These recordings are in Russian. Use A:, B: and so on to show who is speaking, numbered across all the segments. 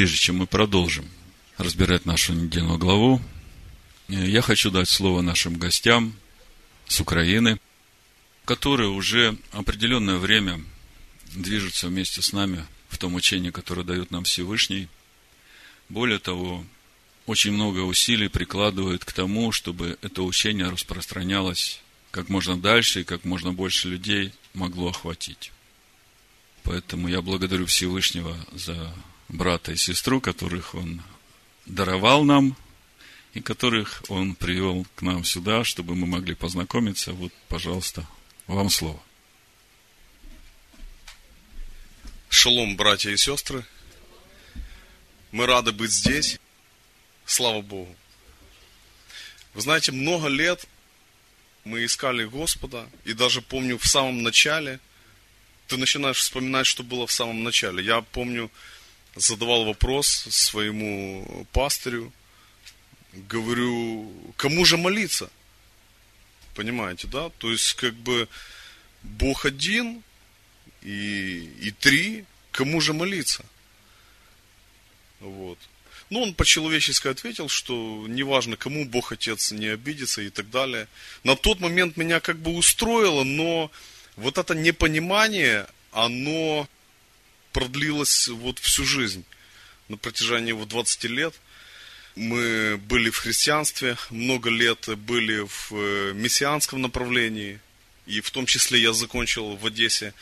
A: Прежде чем мы продолжим разбирать нашу недельную главу, я хочу дать слово нашим гостям с Украины, которые уже определенное время движутся вместе с нами в том учении, которое дает нам Всевышний. Более того, очень много усилий прикладывают к тому, чтобы это учение распространялось как можно дальше и как можно больше людей могло охватить. Поэтому я благодарю Всевышнего за брата и сестру, которых он даровал нам, и которых он привел к нам сюда, чтобы мы могли познакомиться. Вот, пожалуйста, вам слово.
B: Шалом, братья и сестры. Мы рады быть здесь. Слава Богу. Вы знаете, много лет мы искали Господа, и даже помню в самом начале, ты начинаешь вспоминать, что было в самом начале. Я помню, задавал вопрос своему пастырю, говорю, кому же молиться? Понимаете, да? То есть, как бы, Бог один и, и три, кому же молиться? Вот. Ну, он по-человечески ответил, что неважно, кому Бог Отец не обидится и так далее. На тот момент меня как бы устроило, но вот это непонимание, оно продлилось вот всю жизнь. На протяжении вот 20 лет мы были в христианстве, много лет были в э, мессианском направлении, и в том числе я закончил в Одессе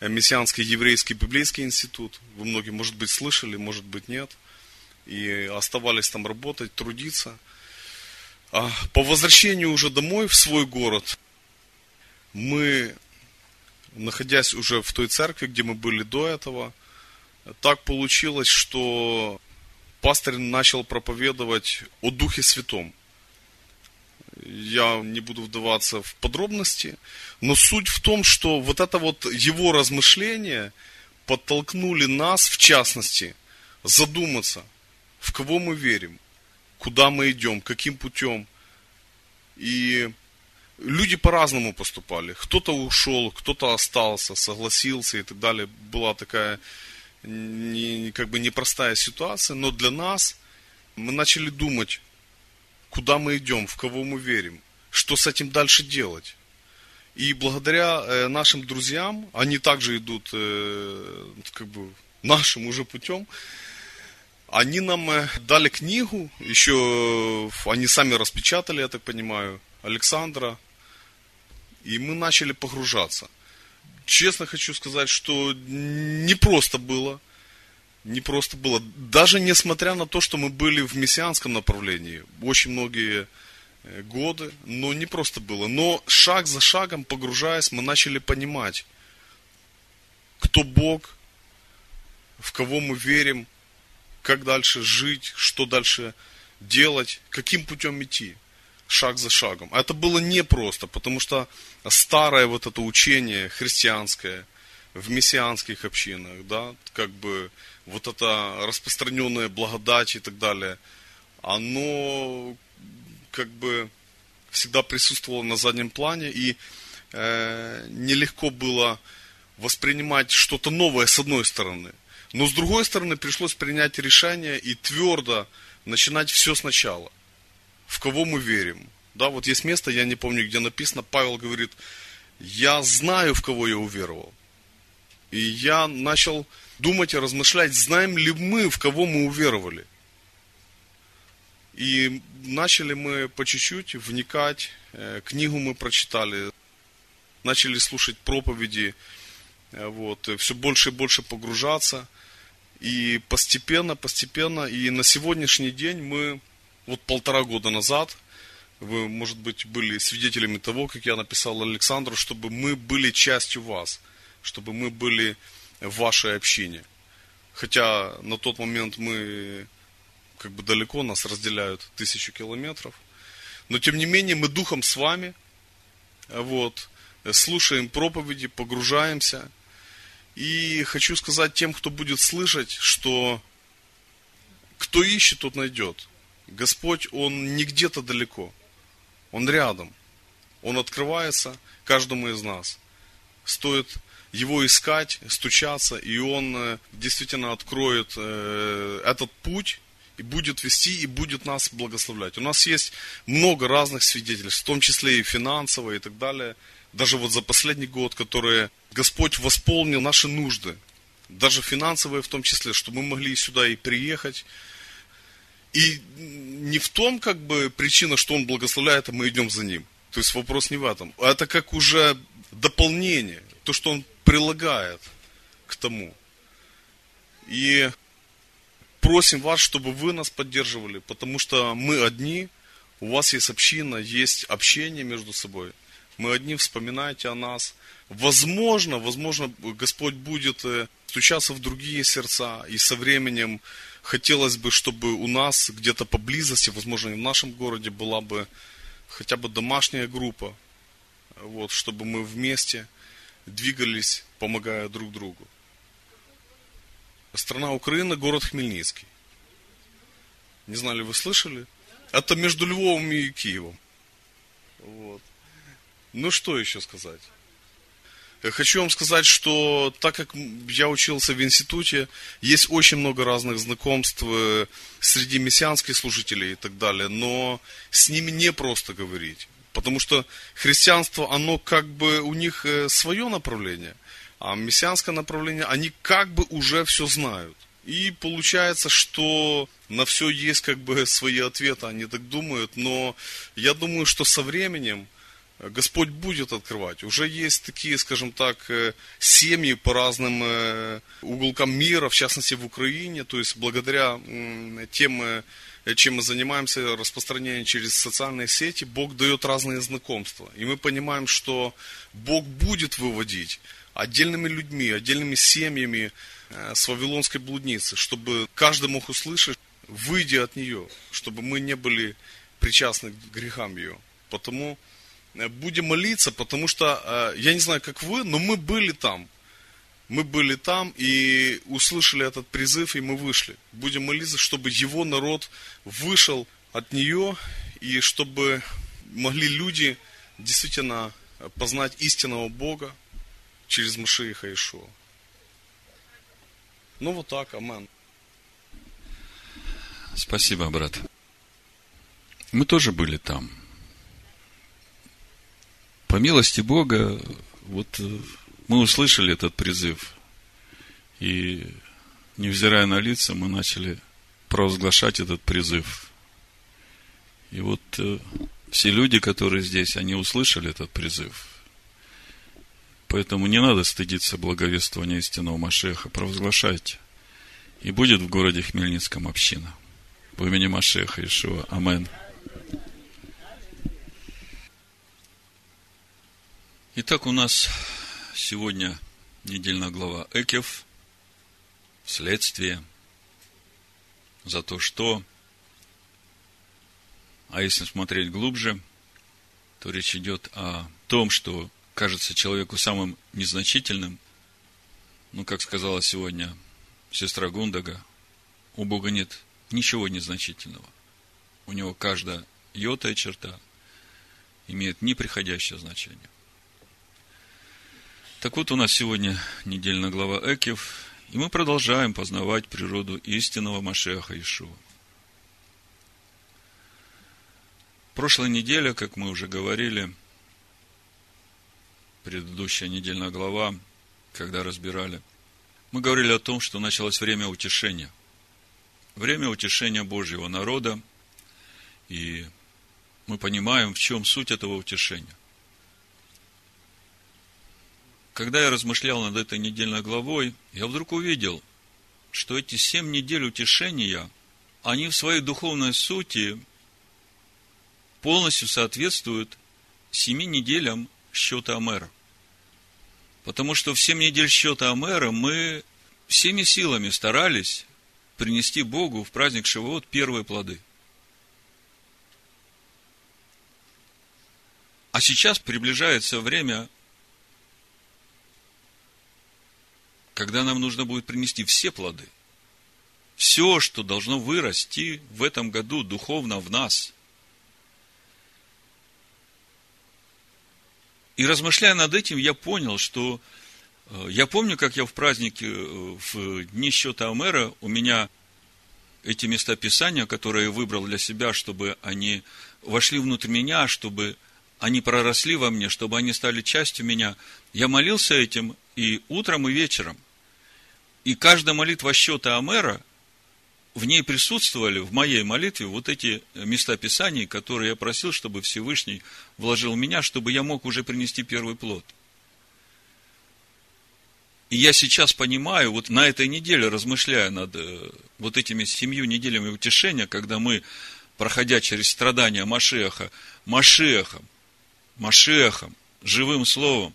B: мессианский еврейский библейский институт. Вы многие, может быть, слышали, может быть, нет – и оставались там работать, трудиться. А по возвращению уже домой, в свой город, мы, находясь уже в той церкви, где мы были до этого, так получилось, что пастор начал проповедовать о Духе Святом. Я не буду вдаваться в подробности, но суть в том, что вот это вот его размышления подтолкнули нас, в частности, задуматься, в кого мы верим, куда мы идем, каким путем. И люди по-разному поступали. Кто-то ушел, кто-то остался, согласился и так далее. Была такая не, как бы непростая ситуация, но для нас мы начали думать, куда мы идем, в кого мы верим, что с этим дальше делать. И благодаря э, нашим друзьям, они также идут э, как бы нашим уже путем, они нам э, дали книгу, еще они сами распечатали, я так понимаю, Александра, и мы начали погружаться. Честно хочу сказать, что не просто было, не просто было. Даже несмотря на то, что мы были в мессианском направлении, очень многие э, годы, но не просто было. Но шаг за шагом, погружаясь, мы начали понимать, кто Бог, в кого мы верим, как дальше жить, что дальше делать, каким путем идти, шаг за шагом. А это было непросто, потому что старое вот это учение христианское в мессианских общинах, да, как бы вот это распространенная благодать и так далее, оно как бы всегда присутствовало на заднем плане, и э, нелегко было воспринимать что-то новое с одной стороны. Но с другой стороны, пришлось принять решение и твердо начинать все сначала. В кого мы верим. Да, вот есть место, я не помню, где написано, Павел говорит, я знаю, в кого я уверовал. И я начал думать и размышлять, знаем ли мы, в кого мы уверовали. И начали мы по чуть-чуть вникать, э, книгу мы прочитали, начали слушать проповеди, э, вот, все больше и больше погружаться – и постепенно, постепенно, и на сегодняшний день мы, вот полтора года назад, вы, может быть, были свидетелями того, как я написал Александру, чтобы мы были частью вас, чтобы мы были в вашей общине. Хотя на тот момент мы как бы далеко, нас разделяют тысячу километров. Но тем не менее мы духом с вами, вот, слушаем проповеди, погружаемся – и хочу сказать тем, кто будет слышать, что кто ищет, тот найдет. Господь, Он не где-то далеко. Он рядом. Он открывается каждому из нас. Стоит его искать, стучаться, и он э, действительно откроет э, этот путь, и будет вести, и будет нас благословлять. У нас есть много разных свидетельств, в том числе и финансовые и так далее. Даже вот за последний год, которые Господь восполнил наши нужды, даже финансовые в том числе, чтобы мы могли сюда и приехать. И не в том, как бы, причина, что Он благословляет, а мы идем за Ним. То есть вопрос не в этом. А это как уже дополнение, то, что Он прилагает к тому. И просим вас, чтобы вы нас поддерживали, потому что мы одни, у вас есть община, есть общение между собой. Мы одни, вспоминайте о нас. Возможно, возможно, Господь будет э, стучаться в другие сердца, и со временем хотелось бы, чтобы у нас где-то поблизости, возможно, в нашем городе была бы хотя бы домашняя группа, вот, чтобы мы вместе двигались, помогая друг другу. Страна Украина, город Хмельницкий. Не знали, вы слышали? Это между Львовом и Киевом. Вот. Ну, что еще сказать? Хочу вам сказать, что так как я учился в институте, есть очень много разных знакомств э, среди мессианских служителей и так далее, но с ними не просто говорить. Потому что христианство, оно как бы у них э, свое направление, а мессианское направление, они как бы уже все знают. И получается, что на все есть как бы свои ответы, они так думают, но я думаю, что со временем Господь будет открывать. Уже есть такие, скажем так, э, семьи по разным э, уголкам мира, в частности в Украине, то есть благодаря тем чем мы занимаемся, распространением через социальные сети, Бог дает разные знакомства. И мы понимаем, что Бог будет выводить отдельными людьми, отдельными семьями э, с Вавилонской блудницы, чтобы каждый мог услышать, выйдя от нее, чтобы мы не были причастны к грехам ее. Потому э, будем молиться, потому что, э, я не знаю, как вы, но мы были там мы были там и услышали этот призыв, и мы вышли. Будем молиться, чтобы его народ вышел от нее, и чтобы могли люди действительно познать истинного Бога через Машииха Ишуа. Ну вот так, амен.
A: Спасибо, брат. Мы тоже были там. По милости Бога, вот э, мы услышали этот призыв, и, невзирая на лица, мы начали провозглашать этот призыв. И вот э, все люди, которые здесь, они услышали этот призыв. Поэтому не надо стыдиться благовествования истинного Машеха, провозглашайте. И будет в городе Хмельницком община. В имени Машеха Ишуа. Амен. Итак, у нас Сегодня недельная глава Экев. Следствие за то, что... А если смотреть глубже, то речь идет о том, что кажется человеку самым незначительным. Ну, как сказала сегодня сестра Гундага, у Бога нет ничего незначительного. У него каждая йотая черта имеет неприходящее значение. Так вот, у нас сегодня недельная глава Экев, и мы продолжаем познавать природу истинного Машеха Ишуа. Прошлая неделя, как мы уже говорили, предыдущая недельная глава, когда разбирали, мы говорили о том, что началось время утешения. Время утешения Божьего народа, и мы понимаем, в чем суть этого утешения когда я размышлял над этой недельной главой, я вдруг увидел, что эти семь недель утешения, они в своей духовной сути полностью соответствуют семи неделям счета Амера. Потому что в семь недель счета Амера мы всеми силами старались принести Богу в праздник Шивот первые плоды. А сейчас приближается время когда нам нужно будет принести все плоды, все, что должно вырасти в этом году духовно в нас. И размышляя над этим, я понял, что Э, я помню, как я в празднике, э, в дни счета Амера, у меня эти места Писания, которые я выбрал для себя, чтобы они вошли внутрь меня, чтобы они проросли во мне, чтобы они стали частью меня. Я молился этим и утром, и вечером. И каждая молитва счета Амера, в ней присутствовали, в моей молитве, вот эти места Писаний, которые я просил, чтобы Всевышний вложил в меня, чтобы я мог уже принести первый плод. И я сейчас понимаю, вот на этой неделе, размышляя над э, вот этими семью неделями утешения, когда мы, проходя через страдания Машеха, Машехом, Машехом, живым словом,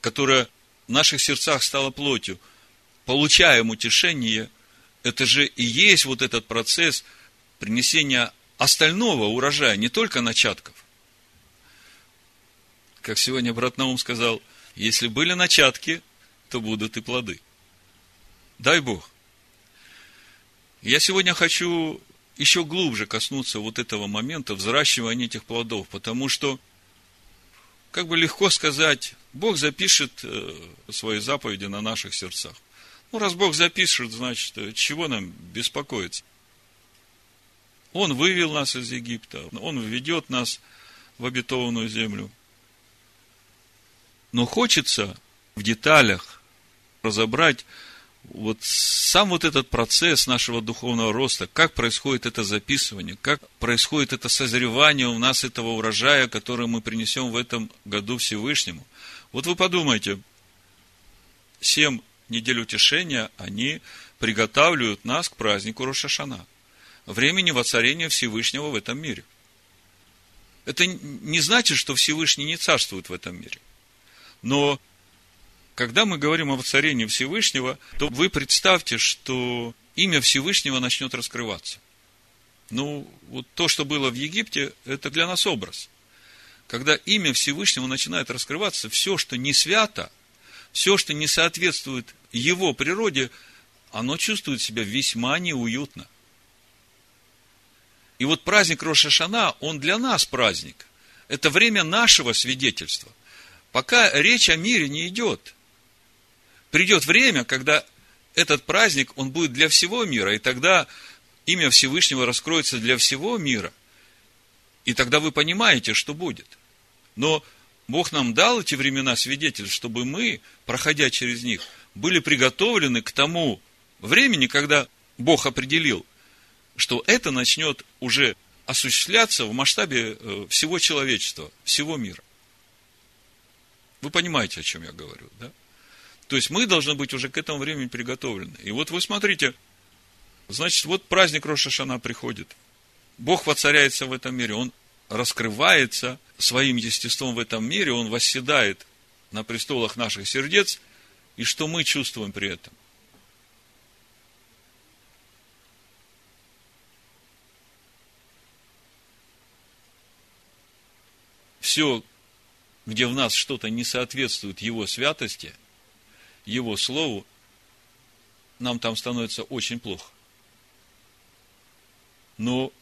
A: которое в наших сердцах стало плотью, получаем утешение, это же и есть вот этот процесс принесения остального урожая, не только начатков. Как сегодня брат Наум сказал, если были начатки, то будут и плоды. Дай Бог. Я сегодня хочу еще глубже коснуться вот этого момента взращивания этих плодов, потому что, как бы легко сказать, Бог запишет э, свои заповеди на наших сердцах. Ну, раз Бог запишет, значит, э, чего нам беспокоиться? Он вывел нас из Египта, Он введет нас в обетованную землю. Но хочется в деталях разобрать вот сам вот этот процесс нашего духовного роста, как происходит это записывание, как происходит это созревание у нас этого урожая, который мы принесем в этом году Всевышнему. Вот вы подумайте, семь недель утешения, они приготавливают нас к празднику Рошашана, времени воцарения Всевышнего в этом мире. Это не значит, что Всевышний не царствует в этом мире. Но когда мы говорим о воцарении Всевышнего, то вы представьте, что имя Всевышнего начнет раскрываться. Ну, вот то, что было в Египте, это для нас образ. Когда имя Всевышнего начинает раскрываться, все, что не свято, все, что не соответствует его природе, оно чувствует себя весьма неуютно. И вот праздник Рошашана, он для нас праздник. Это время нашего свидетельства. Пока речь о мире не идет – придет время, когда этот праздник, он будет для всего мира, и тогда имя Всевышнего раскроется для всего мира. И тогда вы понимаете, что будет. Но Бог нам дал эти времена свидетельств, чтобы мы, проходя через них, были приготовлены к тому времени, когда Бог определил, что это начнет уже осуществляться в масштабе э, всего человечества, всего мира. Вы понимаете, о чем я говорю, да? То есть мы должны быть уже к этому времени приготовлены. И вот вы смотрите, значит, вот праздник Рошашана приходит. Бог воцаряется в этом мире, Он раскрывается своим естеством в этом мире, Он восседает на престолах наших сердец, и что мы чувствуем при этом? Все, где в нас что-то не соответствует Его святости – его Слову, нам там становится очень плохо. Но,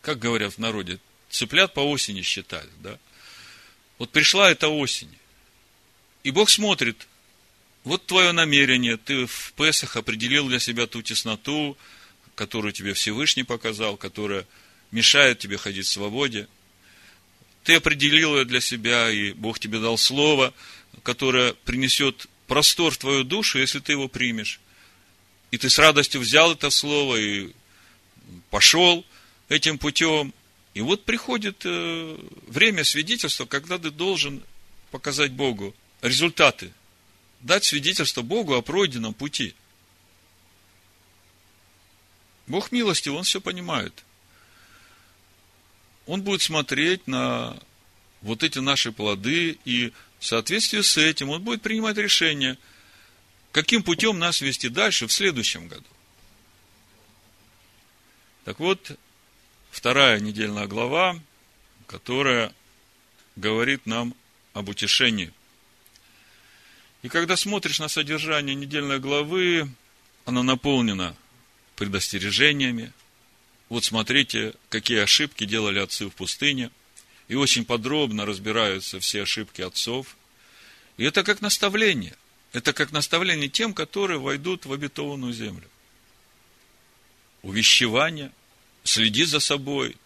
A: как говорят в народе, цыплят по осени считали, да? Вот пришла эта осень, и Бог смотрит, вот твое намерение, ты в Песах определил для себя ту тесноту, которую тебе Всевышний показал, которая мешает тебе ходить в свободе. Ты определил ее для себя, и Бог тебе дал слово, которое принесет простор в твою душу, если ты его примешь. И ты с радостью взял это слово и пошел этим путем. И вот приходит э, время свидетельства, когда ты должен показать Богу результаты, дать свидетельство Богу о пройденном пути. Бог милости, Он все понимает. Он будет смотреть на вот эти наши плоды и в соответствии с этим он будет принимать решение, каким путем нас вести дальше в следующем году. Так вот, вторая недельная глава, которая говорит нам об утешении. И когда смотришь на содержание недельной главы, она наполнена предостережениями. Вот смотрите, какие ошибки делали отцы в пустыне – и очень подробно разбираются все ошибки отцов. И это как наставление. Это как наставление тем, которые войдут в обетованную землю. Увещевание, следи за собой,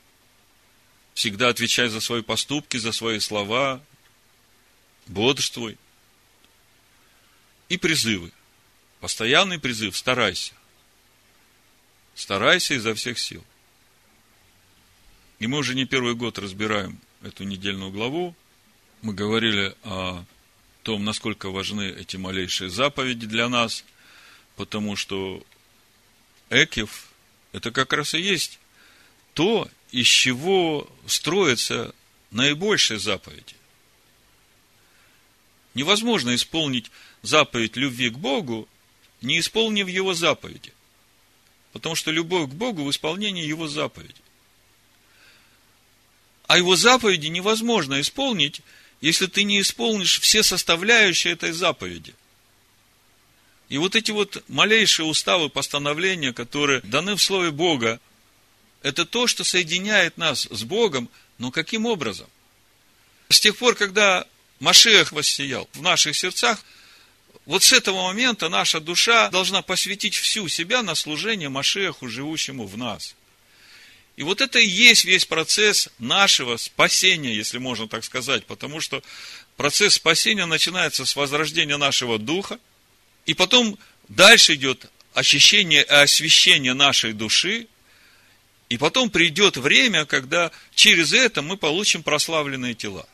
A: всегда отвечай за свои поступки, за свои слова, бодрствуй. И призывы. Постоянный призыв, старайся. Старайся изо всех сил. И мы уже не первый год разбираем эту недельную главу. Мы говорили о том, насколько важны эти малейшие заповеди для нас, потому что Экев – это как раз и есть то, из чего строятся наибольшие заповеди. Невозможно исполнить заповедь любви к Богу, не исполнив Его заповеди. Потому что любовь к Богу в исполнении Его заповеди. А Его заповеди невозможно исполнить, если ты не исполнишь все составляющие этой заповеди. И вот эти вот малейшие уставы, постановления, которые даны в Слове Бога, это то, что соединяет нас с Богом, но каким образом? С тех пор, когда Машех воссиял в наших сердцах, вот с этого момента наша душа должна посвятить всю себя на служение Машеху, живущему в нас. И вот это и есть весь процесс нашего спасения, если можно так сказать, потому что процесс спасения начинается с возрождения нашего духа, и потом дальше идет очищение и освящение нашей души, и потом придет время, когда через это мы получим прославленные тела.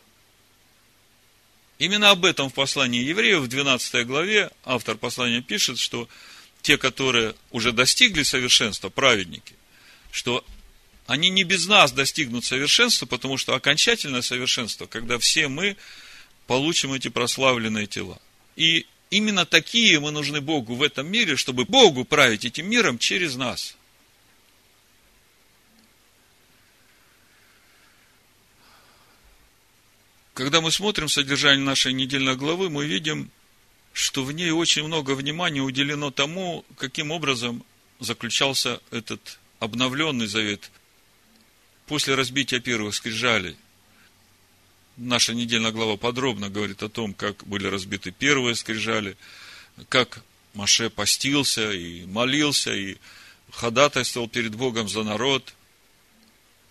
A: Именно об этом в послании евреев в 12 главе автор послания пишет, что те, которые уже достигли совершенства, праведники, что они не без нас достигнут совершенства, потому что окончательное совершенство, когда все мы получим эти прославленные тела. И именно такие мы нужны Богу в этом мире, чтобы Богу править этим миром через нас – Когда мы смотрим содержание нашей недельной главы, мы видим, что в ней очень много внимания уделено тому, каким образом заключался этот обновленный завет после разбития первых скрижалей. Наша недельная глава подробно говорит о том, как были разбиты первые скрижали, как Маше постился и молился, и ходатайствовал перед Богом за народ,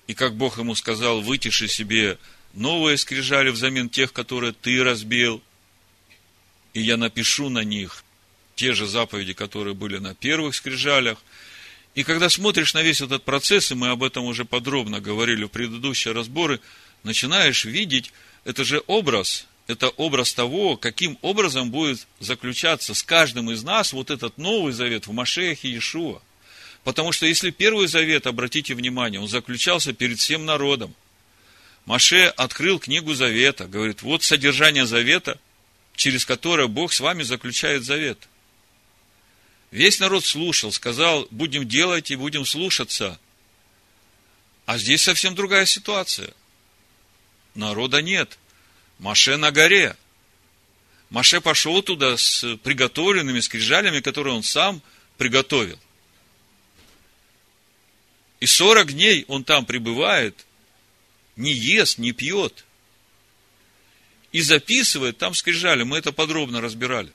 A: и как Бог ему сказал, вытиши себе новые скрижали взамен тех, которые ты разбил, и я напишу на них те же заповеди, которые были на первых скрижалях. И когда смотришь на весь этот процесс, и мы об этом уже подробно говорили в предыдущие разборы, начинаешь видеть, это же образ, это образ того, каким образом будет заключаться с каждым из нас вот этот новый завет в Машехе Иешуа. Потому что если первый завет, обратите внимание, он заключался перед всем народом, Маше открыл книгу Завета, говорит, вот содержание Завета, через которое Бог с вами заключает завет. Весь народ слушал, сказал, будем делать и будем слушаться. А здесь совсем другая ситуация. Народа нет. Маше на горе. Маше пошел туда с приготовленными скрижалями, которые он сам приготовил. И 40 дней он там пребывает – не ест, не пьет. И записывает, там скрижали, мы это подробно разбирали.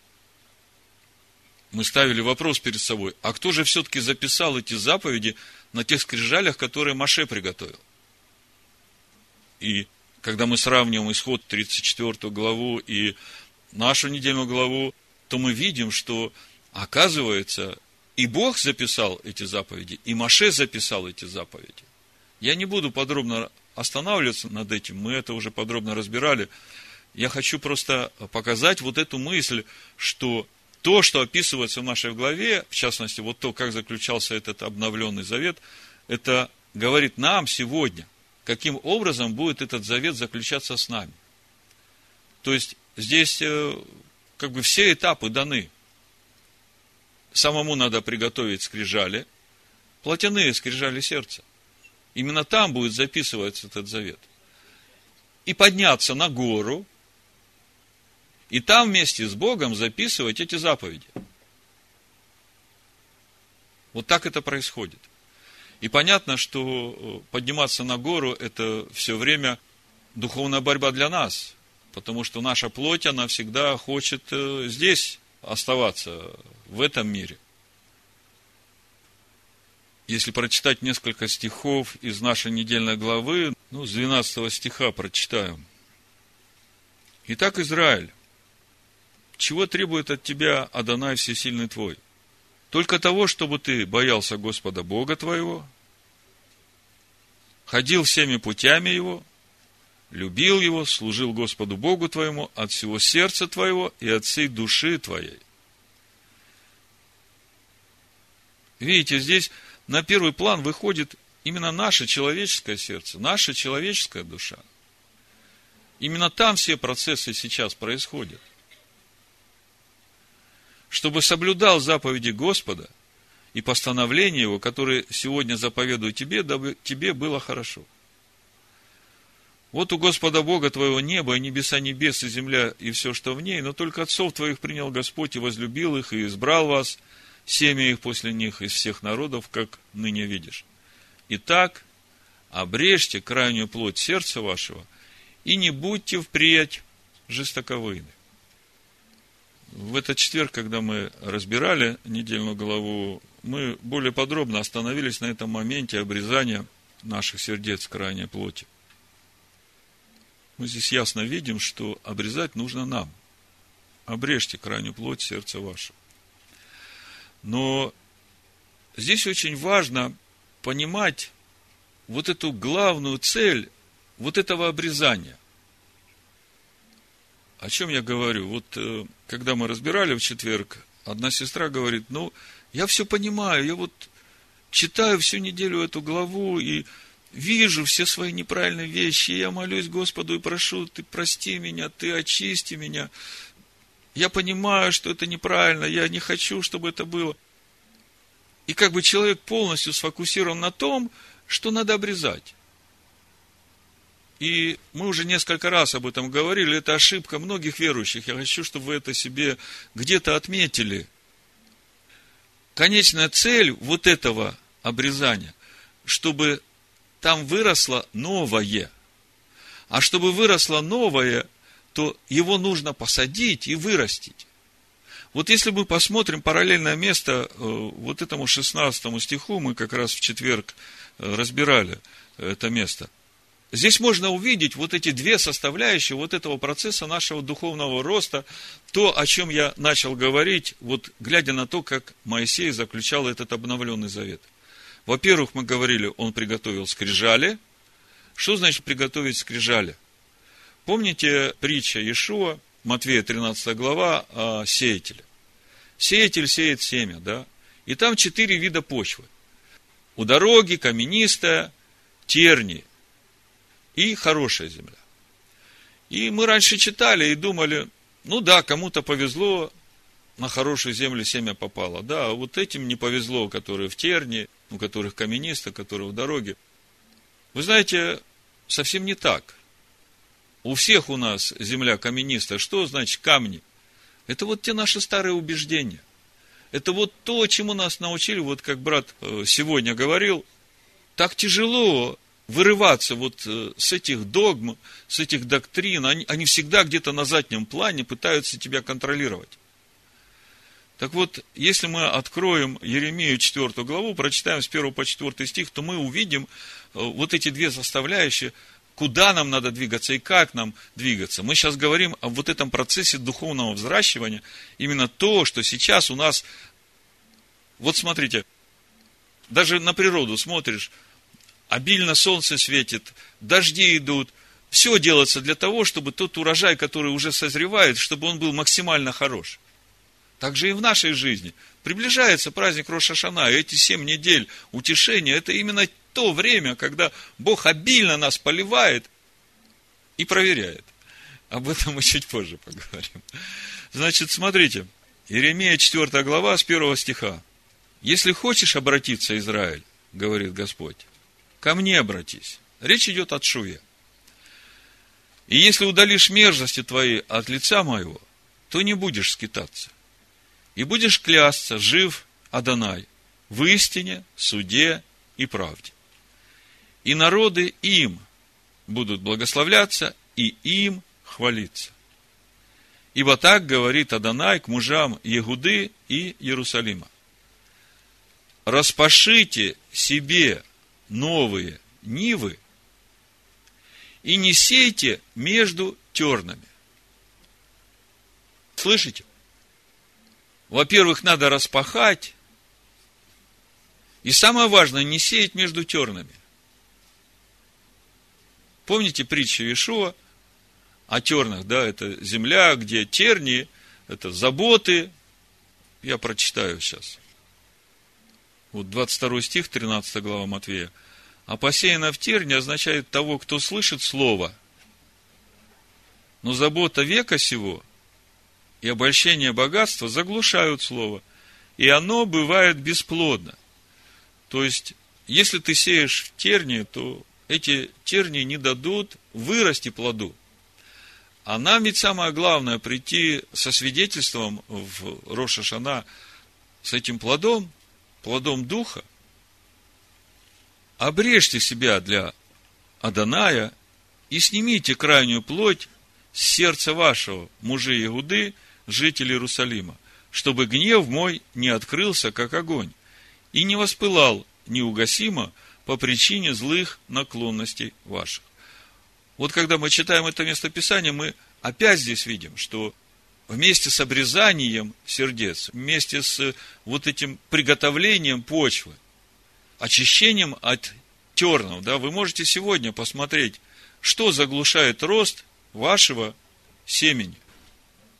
A: Мы ставили вопрос перед собой, а кто же все-таки записал эти заповеди на тех скрижалях, которые Маше приготовил? И когда мы сравниваем исход 34 главу и нашу недельную главу, то мы видим, что оказывается, и Бог записал эти заповеди, и Маше записал эти заповеди. Я не буду подробно останавливаться над этим, мы это уже подробно разбирали. Я хочу просто показать вот эту мысль, что то, что описывается в нашей главе, в частности, вот то, как заключался этот обновленный завет, это говорит нам сегодня, каким образом будет этот завет заключаться с нами. То есть, здесь э, как бы все этапы даны. Самому надо приготовить скрижали, плотяные скрижали сердца – Именно там будет записываться этот завет. И подняться на гору, и там вместе с Богом записывать эти заповеди. Вот так это происходит. И понятно, что э, подниматься на гору – это все время духовная борьба для нас, потому что наша плоть, она всегда хочет э, здесь оставаться, в этом мире. Если прочитать несколько стихов из нашей недельной главы, ну, с 12 стиха прочитаем. Итак, Израиль, чего требует от тебя Адонай Всесильный твой? Только того, чтобы ты боялся Господа Бога твоего, ходил всеми путями Его, любил Его, служил Господу Богу твоему от всего сердца твоего и от всей души твоей. Видите, здесь на первый план выходит именно наше человеческое сердце, наша человеческая душа. Именно там все процессы сейчас происходят. Чтобы соблюдал заповеди Господа и постановления Его, которые сегодня заповедую тебе, дабы тебе было хорошо. Вот у Господа Бога твоего небо, и небеса небес, и земля, и все, что в ней, но только отцов твоих принял Господь и возлюбил их, и избрал вас – семя их после них из всех народов, как ныне видишь. Итак, обрежьте крайнюю плоть сердца вашего, и не будьте впредь жестоковыйны. В этот четверг, когда мы разбирали недельную главу, мы более подробно остановились на этом моменте обрезания наших сердец крайней плоти. Мы здесь ясно видим, что обрезать нужно нам. Обрежьте крайнюю плоть сердца вашего. Но здесь очень важно понимать вот эту главную цель вот этого обрезания. О чем я говорю? Вот э, когда мы разбирали в четверг, одна сестра говорит, ну, я все понимаю, я вот читаю всю неделю эту главу и вижу все свои неправильные вещи, и я молюсь Господу и прошу, ты прости меня, ты очисти меня я понимаю, что это неправильно, я не хочу, чтобы это было. И как бы человек полностью сфокусирован на том, что надо обрезать. И мы уже несколько раз об этом говорили, это ошибка многих верующих. Я хочу, чтобы вы это себе где-то отметили. Конечная цель вот этого обрезания, чтобы там выросло новое. А чтобы выросло новое, то его нужно посадить и вырастить. Вот если мы посмотрим параллельное место э, вот этому 16 стиху, мы как раз в четверг э, разбирали это место. Здесь можно увидеть вот эти две составляющие вот этого процесса нашего духовного роста, то, о чем я начал говорить, вот глядя на то, как Моисей заключал этот обновленный завет. Во-первых, мы говорили, он приготовил скрижали. Что значит приготовить скрижали? Помните притча Иешуа, Матвея 13 глава, о сеятеле? Сеятель сеет семя, да? И там четыре вида почвы. У дороги каменистая, терни и хорошая земля. И мы раньше читали и думали, ну да, кому-то повезло, на хорошую землю семя попало. Да, а вот этим не повезло, которые в терне, у которых каменисто, которые в дороге. Вы знаете, совсем не так. У всех у нас земля каменистая. Что значит камни? Это вот те наши старые убеждения. Это вот то, чему нас научили, вот как брат э, сегодня говорил, так тяжело вырываться вот э, с этих догм, с этих доктрин. Они, они всегда где-то на заднем плане пытаются тебя контролировать. Так вот, если мы откроем Еремею 4 главу, прочитаем с 1 по 4 стих, то мы увидим э, вот эти две составляющие – куда нам надо двигаться и как нам двигаться. Мы сейчас говорим о вот этом процессе духовного взращивания, именно то, что сейчас у нас, вот смотрите, даже на природу смотришь, обильно солнце светит, дожди идут, все делается для того, чтобы тот урожай, который уже созревает, чтобы он был максимально хорош. Так же и в нашей жизни. Приближается праздник Рошашана, и эти семь недель утешения, это именно то время, когда Бог обильно нас поливает и проверяет. Об этом мы чуть позже поговорим. Значит, смотрите, Иеремия 4 глава с 1 стиха. Если хочешь обратиться, Израиль, говорит Господь, ко мне обратись. Речь идет от Шуе. И если удалишь мерзости твои от лица моего, то не будешь скитаться. И будешь клясться, жив Адонай, в истине, суде и правде и народы им будут благословляться, и им хвалиться. Ибо так говорит Адонай к мужам Егуды и Иерусалима. Распашите себе новые нивы и не сейте между тернами. Слышите? Во-первых, надо распахать. И самое важное, не сеять между тернами. Помните притчу Ишуа о тернах, да, это земля, где тернии, это заботы. Я прочитаю сейчас. Вот 22 стих, 13 глава Матвея. А посеяно в терне означает того, кто слышит слово. Но забота века сего и обольщение богатства заглушают слово. И оно бывает бесплодно. То есть, если ты сеешь в тернии, то эти тернии не дадут вырасти плоду. А нам ведь самое главное прийти со свидетельством в Роша Шана с этим плодом, плодом Духа. Обрежьте себя для Аданая и снимите крайнюю плоть с сердца вашего, мужи Иуды, жители Иерусалима, чтобы гнев мой не открылся, как огонь, и не воспылал неугасимо по причине злых наклонностей ваших. Вот когда мы читаем это местописание, мы опять здесь видим, что вместе с обрезанием сердец, вместе с вот этим приготовлением почвы, очищением от тернов, да, вы можете сегодня посмотреть, что заглушает рост вашего семени.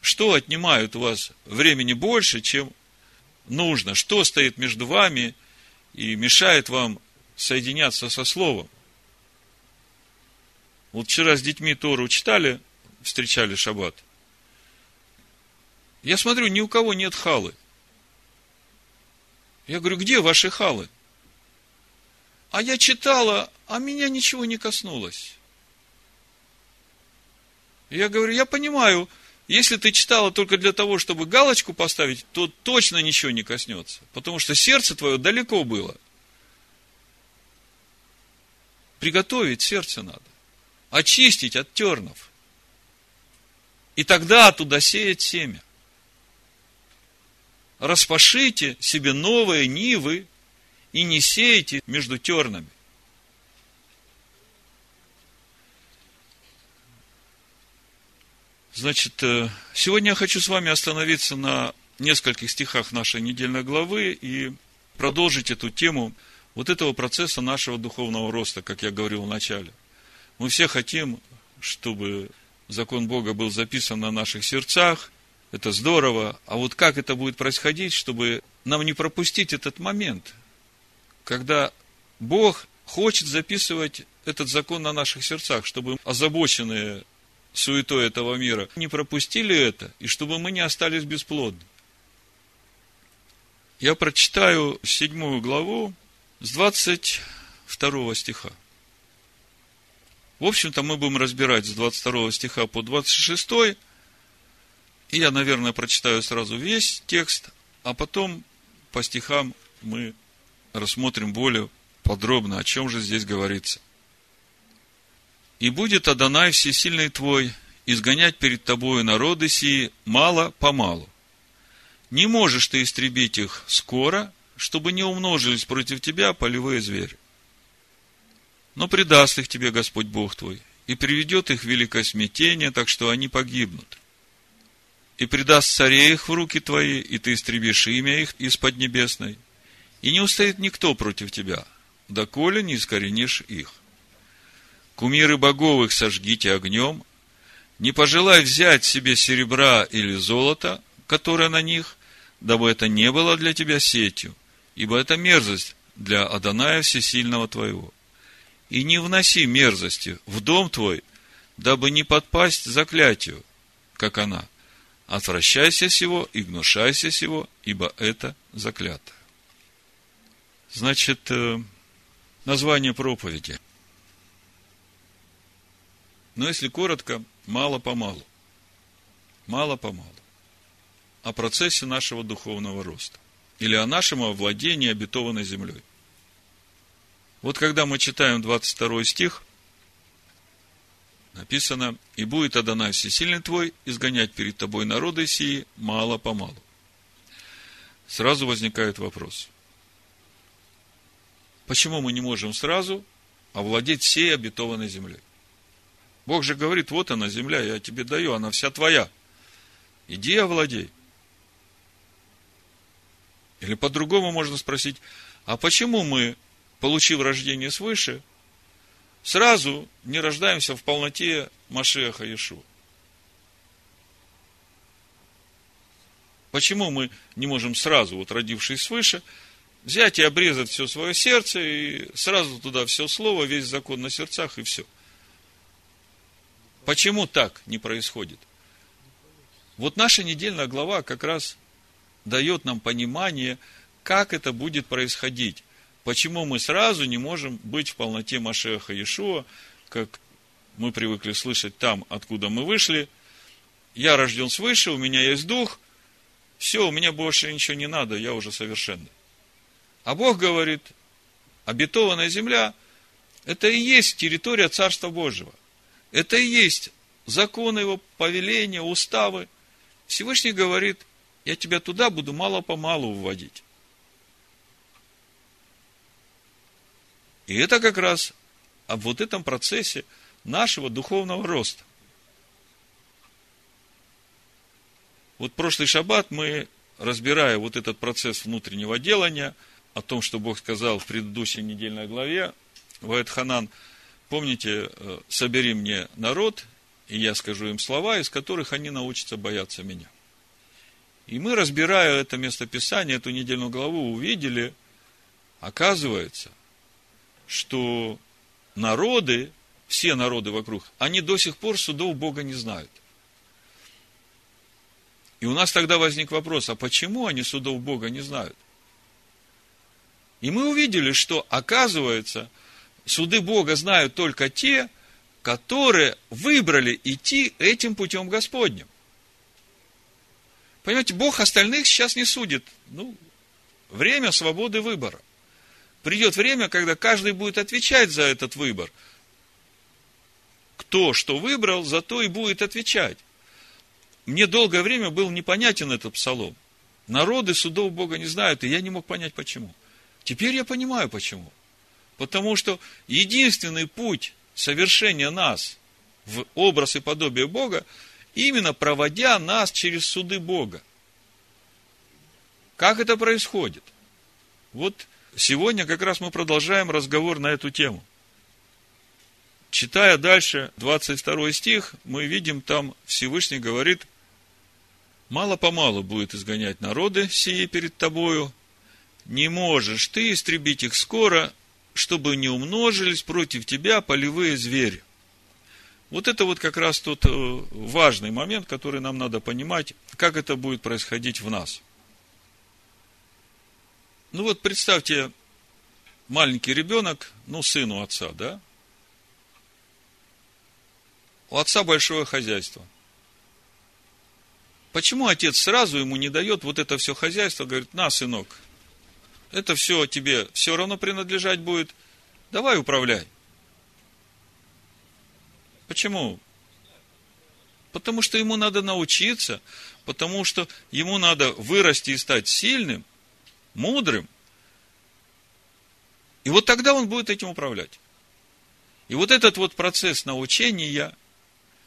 A: Что отнимает у вас времени больше, чем нужно? Что стоит между вами и мешает вам соединяться со Словом? Вот вчера с детьми Тору читали, встречали шаббат. Я смотрю, ни у кого нет халы. Я говорю, где ваши халы? А я читала, а меня ничего не коснулось. Я говорю, я понимаю, если ты читала только для того, чтобы галочку поставить, то точно ничего не коснется. Потому что сердце твое далеко было. Приготовить сердце надо. Очистить от тернов. И тогда туда сеять семя. Распашите себе новые нивы и не сеете между тернами. Значит, э, сегодня я хочу с вами остановиться на нескольких стихах нашей недельной главы и продолжить эту тему вот этого процесса нашего духовного роста, как я говорил в начале. Мы все хотим, чтобы закон Бога был записан на наших сердцах, это здорово, а вот как это будет происходить, чтобы нам не пропустить этот момент, когда Бог хочет записывать этот закон на наших сердцах, чтобы озабоченные суетой этого мира, не пропустили это, и чтобы мы не остались бесплодны. Я прочитаю седьмую главу с 22 стиха. В общем-то, мы будем разбирать с 22 стиха по 26, я, наверное, прочитаю сразу весь текст, а потом по стихам мы рассмотрим более подробно, о чем же здесь говорится. И будет Адонай всесильный твой изгонять перед тобою народы сии мало-помалу. Не можешь ты истребить их скоро, чтобы не умножились против тебя полевые звери. Но предаст их тебе Господь Бог твой, и приведет их в великое смятение, так что они погибнут. И предаст царей их в руки твои, и ты истребишь имя их из поднебесной, и не устоит никто против тебя, доколе не искоренишь их. Кумиры боговых сожгите огнем, не пожелай взять себе серебра или золота, которое на них, дабы это не было для тебя сетью, ибо это мерзость для Адоная Всесильного твоего. И не вноси мерзости в дом твой, дабы не подпасть заклятию, как она. Отвращайся сего и гнушайся сего, ибо это заклято. Значит, э, название проповеди. Но если коротко, мало-помалу. Мало-помалу. О процессе нашего духовного роста. Или о нашем овладении обетованной землей. Вот когда мы читаем 22 стих, Написано, и будет Адонай всесильный твой изгонять перед тобой народы сии мало-помалу. Сразу возникает вопрос. Почему мы не можем сразу овладеть всей обетованной землей? Бог же говорит, вот она земля, я тебе даю, она вся твоя. Иди овладей. Или по-другому можно спросить, а почему мы, получив рождение свыше, сразу не рождаемся в полноте Машеха Иешуа? Почему мы не можем сразу, вот родившись свыше, взять и обрезать все свое сердце, и сразу туда все слово, весь закон на сердцах, и все? Почему так не происходит? Вот наша недельная глава как раз дает нам понимание, как это будет происходить. Почему мы сразу не можем быть в полноте Машеха Иешуа, как мы привыкли слышать там, откуда мы вышли. Я рожден свыше, у меня есть дух, все, у меня больше ничего не надо, я уже совершенный. А Бог говорит, обетованная земля, это и есть территория Царства Божьего. Это и есть законы его, повеления, уставы. Всевышний говорит, я тебя туда буду мало-помалу вводить. И это как раз об вот этом процессе нашего духовного роста. Вот прошлый шаббат мы, разбирая вот этот процесс внутреннего делания, о том, что Бог сказал в предыдущей недельной главе, Ваэт Ханан, помните, э, собери мне народ, и я скажу им слова, из которых они научатся бояться меня. И мы, разбирая это местописание, эту недельную главу, увидели, оказывается, что народы, все народы вокруг, они до сих пор судов Бога не знают. И у нас тогда возник вопрос, а почему они судов Бога не знают? И мы увидели, что, оказывается, суды Бога знают только те, которые выбрали идти этим путем Господним. Понимаете, Бог остальных сейчас не судит. Ну, время свободы выбора. Придет время, когда каждый будет отвечать за этот выбор. Кто что выбрал, за то и будет отвечать. Мне долгое время был непонятен этот псалом. Народы судов Бога не знают, и я не мог понять, почему. Теперь я понимаю, почему. Потому что единственный путь совершения нас в образ и подобие Бога, именно проводя нас через суды Бога. Как это происходит? Вот Сегодня как раз мы продолжаем разговор на эту тему. Читая дальше 22 стих, мы видим там Всевышний говорит, мало-помалу будет изгонять народы сии перед тобою, не можешь ты истребить их скоро, чтобы не умножились против тебя полевые звери. Вот это вот как раз тот э, важный момент, который нам надо понимать, как это будет происходить в нас. Ну вот представьте, маленький ребенок, ну, сын у отца, да? У отца большое хозяйство. Почему отец сразу ему не дает вот это все хозяйство, говорит, на, сынок, это все тебе все равно принадлежать будет, давай управляй. Почему? Потому что ему надо научиться, потому что ему надо вырасти и стать сильным – мудрым. И вот тогда он будет этим управлять. И вот этот вот процесс научения,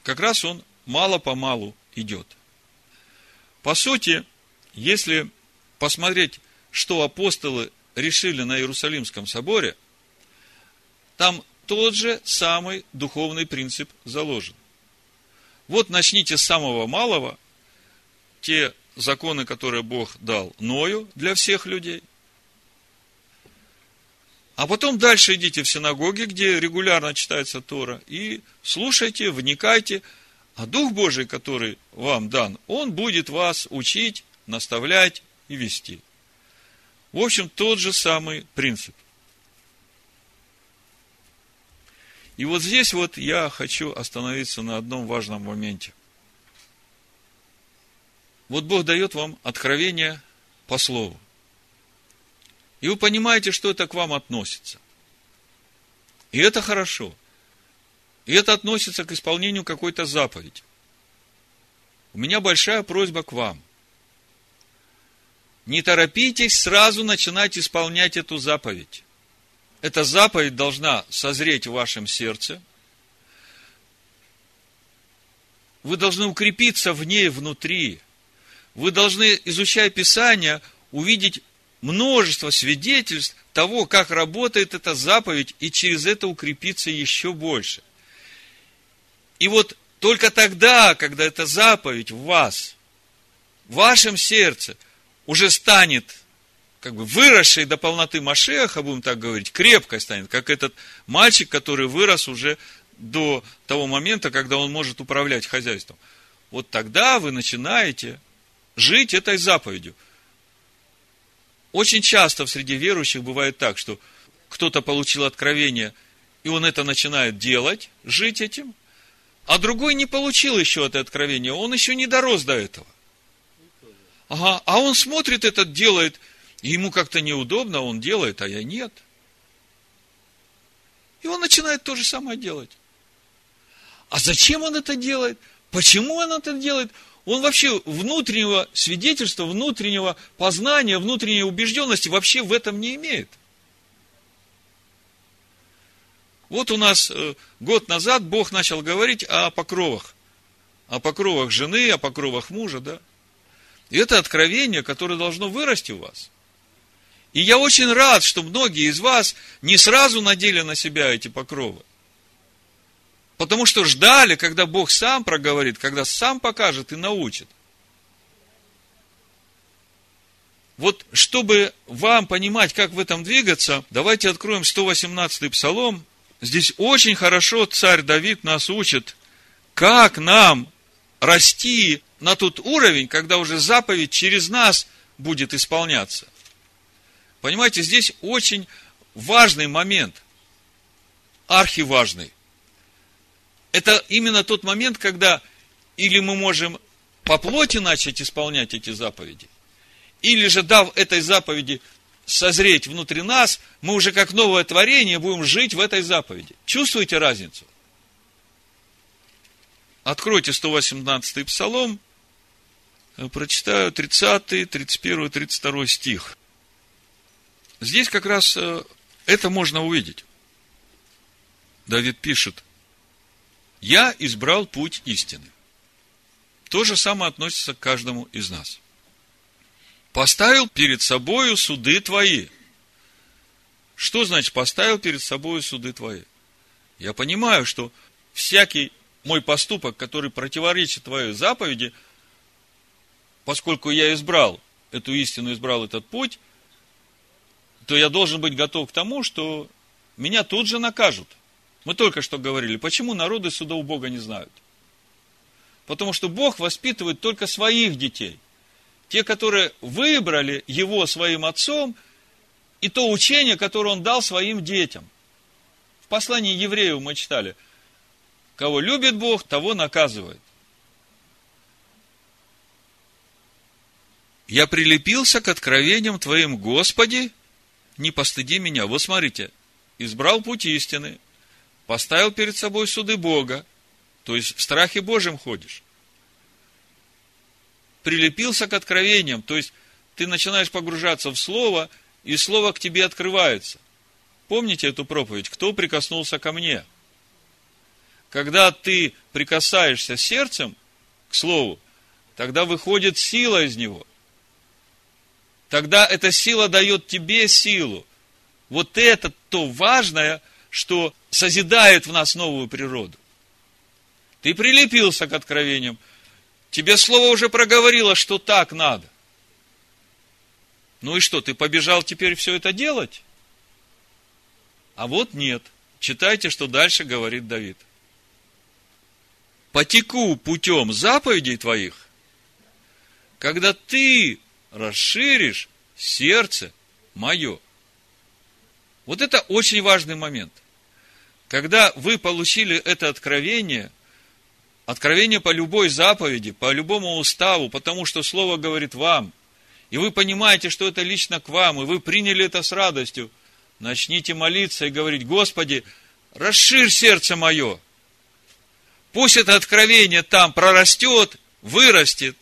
A: как раз он мало-помалу идет. По сути, если посмотреть, что апостолы решили на Иерусалимском соборе, там тот же самый духовный принцип заложен. Вот начните с самого малого, те законы, которые Бог дал Ною для всех людей. А потом дальше идите в синагоги, где регулярно читается Тора, и слушайте, вникайте, а Дух Божий, который вам дан, Он будет вас учить, наставлять и вести. В общем, тот же самый принцип. И вот здесь вот я хочу остановиться на одном важном моменте. Вот Бог дает вам откровение по слову. И вы понимаете, что это к вам относится. И это хорошо. И это относится к исполнению какой-то заповеди. У меня большая просьба к вам. Не торопитесь сразу начинать исполнять эту заповедь. Эта заповедь должна созреть в вашем сердце. Вы должны укрепиться в ней внутри. Вы должны, изучая Писание, увидеть множество свидетельств того, как работает эта заповедь, и через это укрепиться еще больше. И вот только тогда, когда эта заповедь в вас, в вашем сердце, уже станет как бы выросшей до полноты Машеха, будем так говорить, крепкой станет, как этот мальчик, который вырос уже до того момента, когда он может управлять хозяйством. Вот тогда вы начинаете жить этой заповедью. Очень часто в среде верующих бывает так, что кто-то получил откровение, и он это начинает делать, жить этим, а другой не получил еще это откровение, он еще не дорос до этого. Ага, а он смотрит это, делает, и ему как-то неудобно, он делает, а я нет. И он начинает то же самое делать. А зачем он это делает? Почему он это делает? Он вообще внутреннего свидетельства, внутреннего познания, внутренней убежденности вообще в этом не имеет. Вот у нас э, год назад Бог начал говорить о покровах. О покровах жены, о покровах мужа, да. И это откровение, которое должно вырасти у вас. И я очень рад, что многие из вас не сразу надели на себя эти покровы. Потому что ждали, когда Бог сам проговорит, когда сам покажет и научит. Вот чтобы вам понимать, как в этом двигаться, давайте откроем 118-й псалом. Здесь очень хорошо царь Давид нас учит, как нам расти на тот уровень, когда уже заповедь через нас будет исполняться. Понимаете, здесь очень важный момент, архиважный это именно тот момент, когда или мы можем по плоти начать исполнять эти заповеди, или же, дав этой заповеди созреть внутри нас, мы уже как новое творение будем жить в этой заповеди. Чувствуете разницу? Откройте 118 псалом, прочитаю 30, 31, 32 стих. Здесь как раз э, это можно увидеть. Давид пишет, я избрал путь истины. То же самое относится к каждому из нас. Поставил перед собою суды твои. Что значит поставил перед собой суды твои? Я понимаю, что всякий мой поступок, который противоречит твоей заповеди, поскольку я избрал эту истину, избрал этот путь, то я должен быть готов к тому, что меня тут же накажут. Мы только что говорили, почему народы судов Бога не знают? Потому что Бог воспитывает только своих детей. Те, которые выбрали Его своим отцом, и то учение, которое Он дал своим детям. В послании евреев мы читали, кого любит Бог, того наказывает. Я прилепился к откровениям Твоим, Господи, не постыди меня. Вот смотрите, избрал путь истины, поставил перед собой суды Бога, то есть в страхе Божьем ходишь. Прилепился к откровениям, то есть ты начинаешь погружаться в Слово, и Слово к тебе открывается. Помните эту проповедь? Кто прикоснулся ко мне? Когда ты прикасаешься сердцем к Слову, тогда выходит сила из него. Тогда эта сила дает тебе силу. Вот это то важное, что созидает в нас новую природу. Ты прилепился к откровениям. Тебе слово уже проговорило, что так надо. Ну и что, ты побежал теперь все это делать? А вот нет. Читайте, что дальше говорит Давид. Потеку путем заповедей твоих, когда ты расширишь сердце мое. Вот это очень важный момент – когда вы получили это откровение, откровение по любой заповеди, по любому уставу, потому что Слово говорит вам, и вы понимаете, что это лично к вам, и вы приняли это с радостью, начните молиться и говорить, Господи, расширь сердце мое, Пусть это откровение там прорастет, вырастет,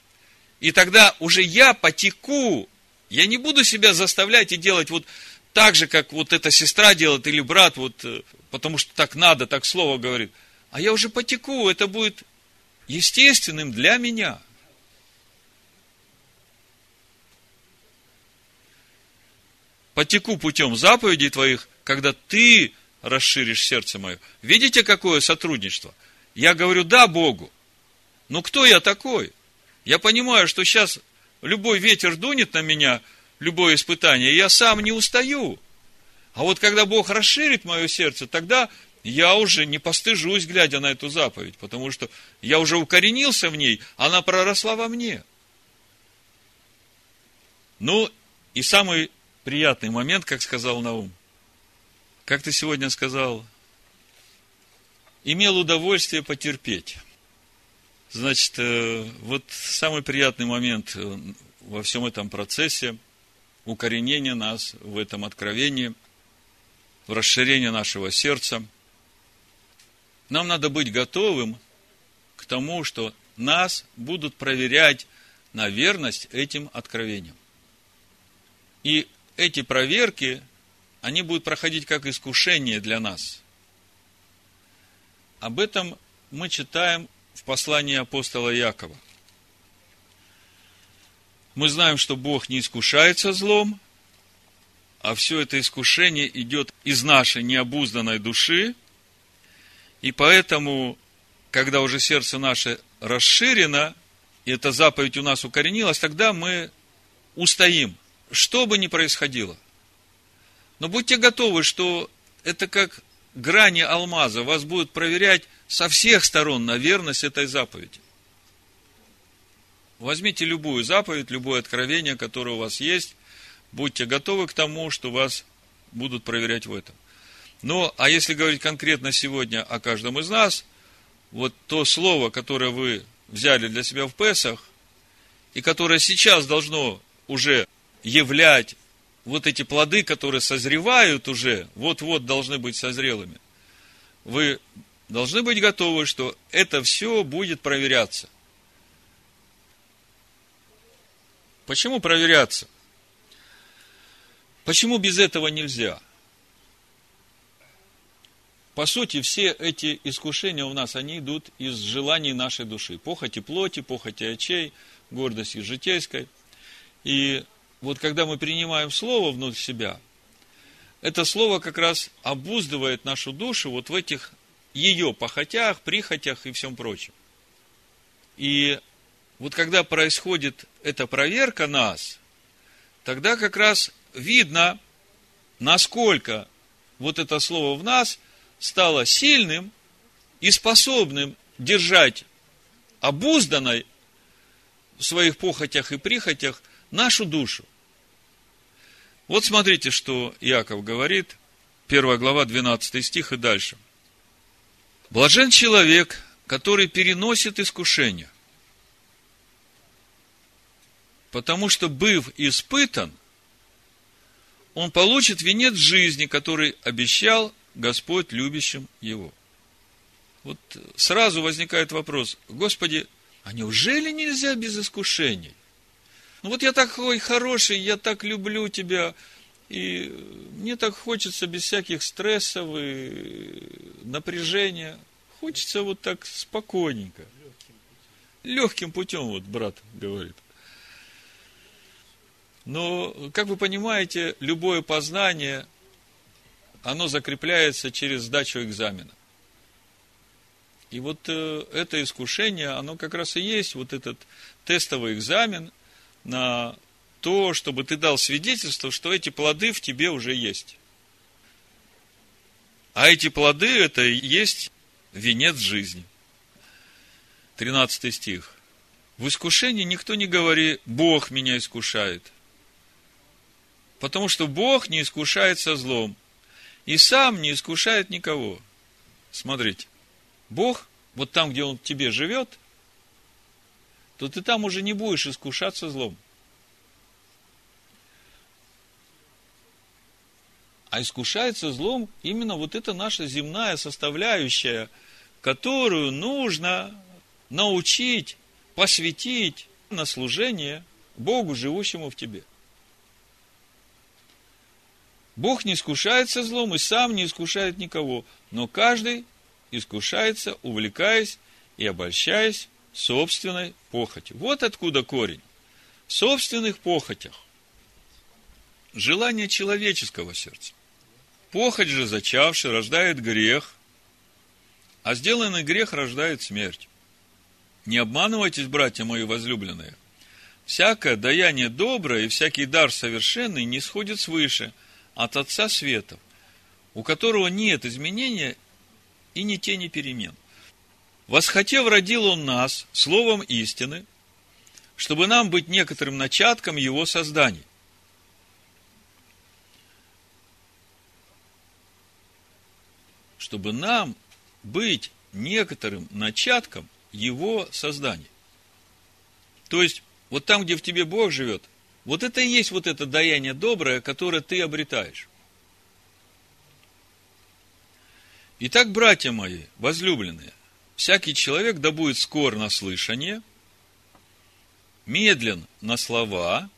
A: и тогда уже я потеку. Я не буду себя заставлять и делать вот так же, как вот эта сестра делает или брат, вот, э, потому что так надо, так слово говорит. А я уже потеку, это будет естественным для меня. Потеку путем заповедей твоих, когда ты расширишь сердце мое. Видите, какое сотрудничество? Я говорю да Богу. Но кто я такой? Я понимаю, что сейчас любой ветер дунет на меня, любое испытание, и я сам не устаю. А вот когда Бог расширит мое сердце, тогда я уже не постыжусь, глядя на эту заповедь, потому что я уже укоренился в ней, она проросла во мне. Ну, и самый приятный момент, как сказал Наум. Как ты сегодня сказал? Имел удовольствие потерпеть. Значит, э, вот самый приятный момент э, во всем этом процессе укоренения нас в этом откровении, в расширении нашего сердца. Нам надо быть готовым к тому, что нас будут проверять на верность этим откровениям. И эти проверки, они будут проходить как искушение для нас. Об этом мы читаем в послании апостола Якова. Мы знаем, что Бог не искушается злом, а все это искушение идет из нашей необузданной души, и поэтому, когда уже сердце наше расширено, и эта заповедь у нас укоренилась, тогда мы устоим, что бы ни происходило. Но будьте готовы, что это как грани алмаза, вас будут проверять со всех сторон на верность этой заповеди. Возьмите любую заповедь, любое откровение, которое у вас есть, будьте готовы к тому, что вас будут проверять в этом. Ну, а если говорить конкретно сегодня о каждом из нас, вот то слово, которое вы взяли для себя в Песах, и которое сейчас должно уже являть вот эти плоды, которые созревают уже, вот-вот должны быть созрелыми. Вы должны быть готовы, что это все будет проверяться. Почему проверяться? Почему без этого нельзя? По сути, все эти искушения у нас, они идут из желаний нашей души. Похоти плоти, похоти очей, гордости житейской. И вот когда мы принимаем Слово внутрь себя, это Слово как раз обуздывает нашу душу вот в этих ее похотях, прихотях и всем прочем. И вот когда происходит эта проверка нас, тогда как раз видно, насколько вот это слово в нас стало сильным и способным держать обузданной в своих похотях и прихотях нашу душу. Вот смотрите, что Иаков говорит, 1 глава, 12 стих и дальше. Блажен человек, который переносит искушение, потому что, быв испытан, он получит венец жизни, который обещал Господь любящим его. Вот сразу возникает вопрос, Господи, а неужели нельзя без искушений? Ну вот я такой хороший, я так люблю тебя, и мне так хочется без всяких стрессов и напряжения. Хочется вот так спокойненько. Легким путем, вот брат говорит. Но, как вы понимаете, любое познание, оно закрепляется через сдачу экзамена. И вот э, это искушение, оно как раз и есть вот этот тестовый экзамен на то, чтобы ты дал свидетельство, что эти плоды в тебе уже есть. А эти плоды – это и есть венец жизни. 13 стих. В искушении никто не говорит, Бог меня искушает. Потому что Бог не искушает со злом. И сам не искушает никого. Смотрите. Бог, вот там, где Он в тебе живет, то ты там уже не будешь искушаться злом. А искушается злом именно вот эта наша земная составляющая, которую нужно научить, посвятить на служение Богу, живущему в тебе. Бог не искушается злом и сам не искушает никого, но каждый искушается, увлекаясь и обольщаясь собственной похотью. Вот откуда корень. В собственных похотях. Желание человеческого сердца. Похоть же, зачавший, рождает грех, а сделанный грех рождает смерть. Не обманывайтесь, братья мои возлюбленные. Всякое даяние доброе и всякий дар совершенный не сходит свыше от Отца Светов, у которого нет изменения и ни тени перемен. Восхотев, родил Он нас словом истины, чтобы нам быть некоторым начатком Его создания. Чтобы нам быть некоторым начатком его создания. То есть, вот там, где в тебе Бог живет, вот это и есть вот это даяние доброе, которое ты обретаешь. Итак, братья мои, возлюбленные, всякий человек да будет скор на слышание, медлен на слова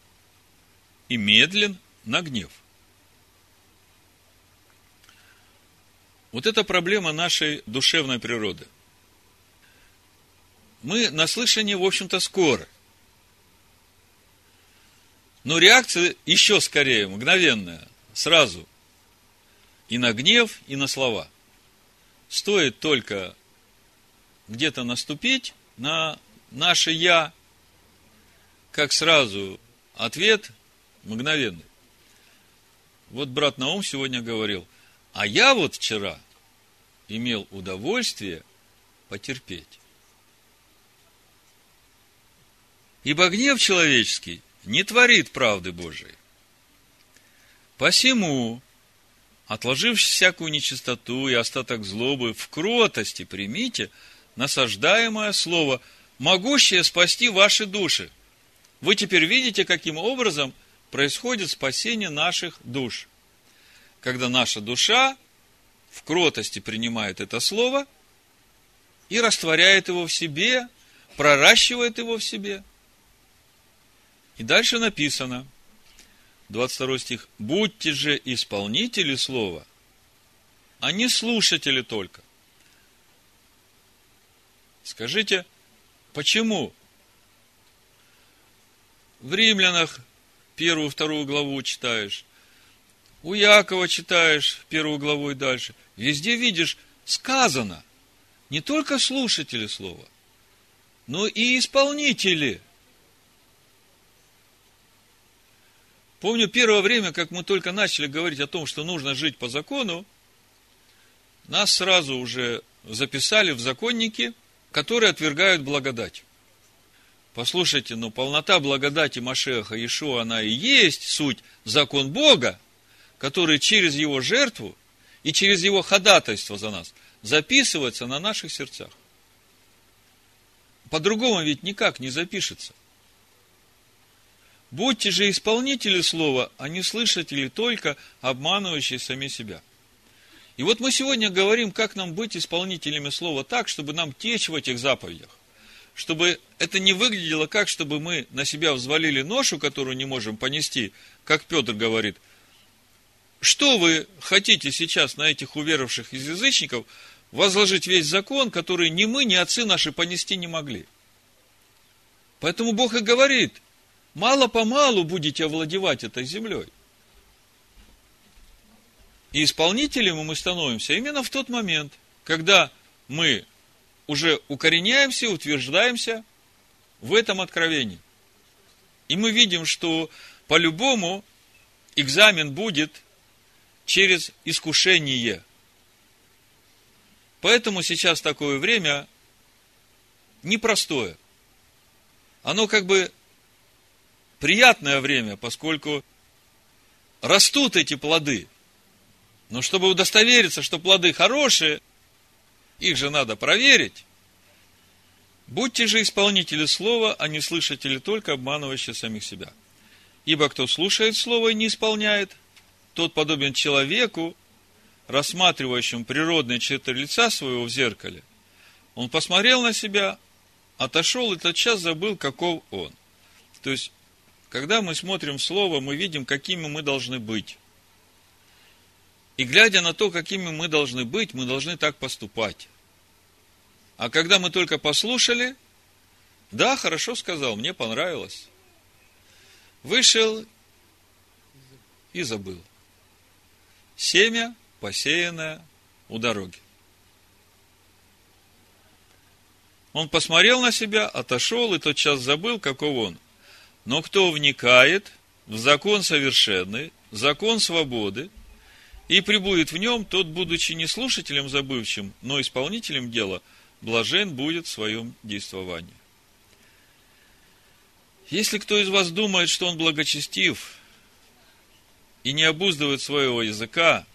A: и медлен на гнев. Вот это проблема нашей душевной природы. Мы на слышание, в общем-то, скоро. Но реакция еще скорее, мгновенная, сразу. И на гнев, и на слова. Стоит только где-то наступить на наше «я», как сразу ответ мгновенный. Вот брат Наум сегодня говорил – а я вот вчера имел удовольствие потерпеть. Ибо гнев человеческий не творит правды Божией. Посему, отложив всякую нечистоту и остаток злобы, в кротости примите насаждаемое слово, могущее спасти ваши души. Вы теперь видите, каким образом происходит спасение наших душ когда наша душа в кротости принимает это слово и растворяет его в себе, проращивает его в себе. И дальше написано, 22 стих, «Будьте же исполнители слова, а не слушатели только». Скажите, почему? В Римлянах первую, вторую главу читаешь, у Якова читаешь первую главу и дальше. Везде видишь, сказано, не только слушатели слова, но и исполнители. Помню первое время, как мы только начали говорить о том, что нужно жить по закону, нас сразу уже записали в законники, которые отвергают благодать. Послушайте, но полнота благодати Машеха Иешуа, она и есть суть закон Бога – который через его жертву и через его ходатайство за нас записывается на наших сердцах. По-другому ведь никак не запишется. Будьте же исполнители слова, а не слышатели только, обманывающие сами себя. И вот мы сегодня говорим, как нам быть исполнителями слова так, чтобы нам течь в этих заповедях. Чтобы это не выглядело как, чтобы мы на себя взвалили ношу, которую не можем понести, как Петр говорит – что вы хотите сейчас на этих уверовавших из язычников возложить весь закон, который ни мы, ни отцы наши понести не могли? Поэтому Бог и говорит, мало-помалу будете овладевать этой землей. И исполнителем мы становимся именно в тот момент, когда мы уже укореняемся, утверждаемся в этом откровении. И мы видим, что по-любому экзамен будет через искушение. Поэтому сейчас такое время непростое. Оно как бы приятное время, поскольку растут эти плоды. Но чтобы удостовериться, что плоды хорошие, их же надо проверить. Будьте же исполнители слова, а не слышатели только, обманывающие самих себя. Ибо кто слушает слово и не исполняет – тот подобен человеку, рассматривающему природные черты лица своего в зеркале, Он посмотрел на себя, отошел и тотчас забыл, каков он. То есть, когда мы смотрим в Слово, мы видим, какими мы должны быть. И глядя на то, какими мы должны быть, мы должны так поступать. А когда мы только послушали, да, хорошо сказал, мне понравилось. Вышел и забыл. Семя, посеянное у дороги. Он посмотрел на себя, отошел и тотчас забыл, каков он. Но кто вникает в закон совершенный, закон свободы, и прибудет в нем, тот, будучи не слушателем забывчим, но исполнителем дела, блажен будет в своем действовании. Если кто из вас думает, что он благочестив и не обуздывает своего языка,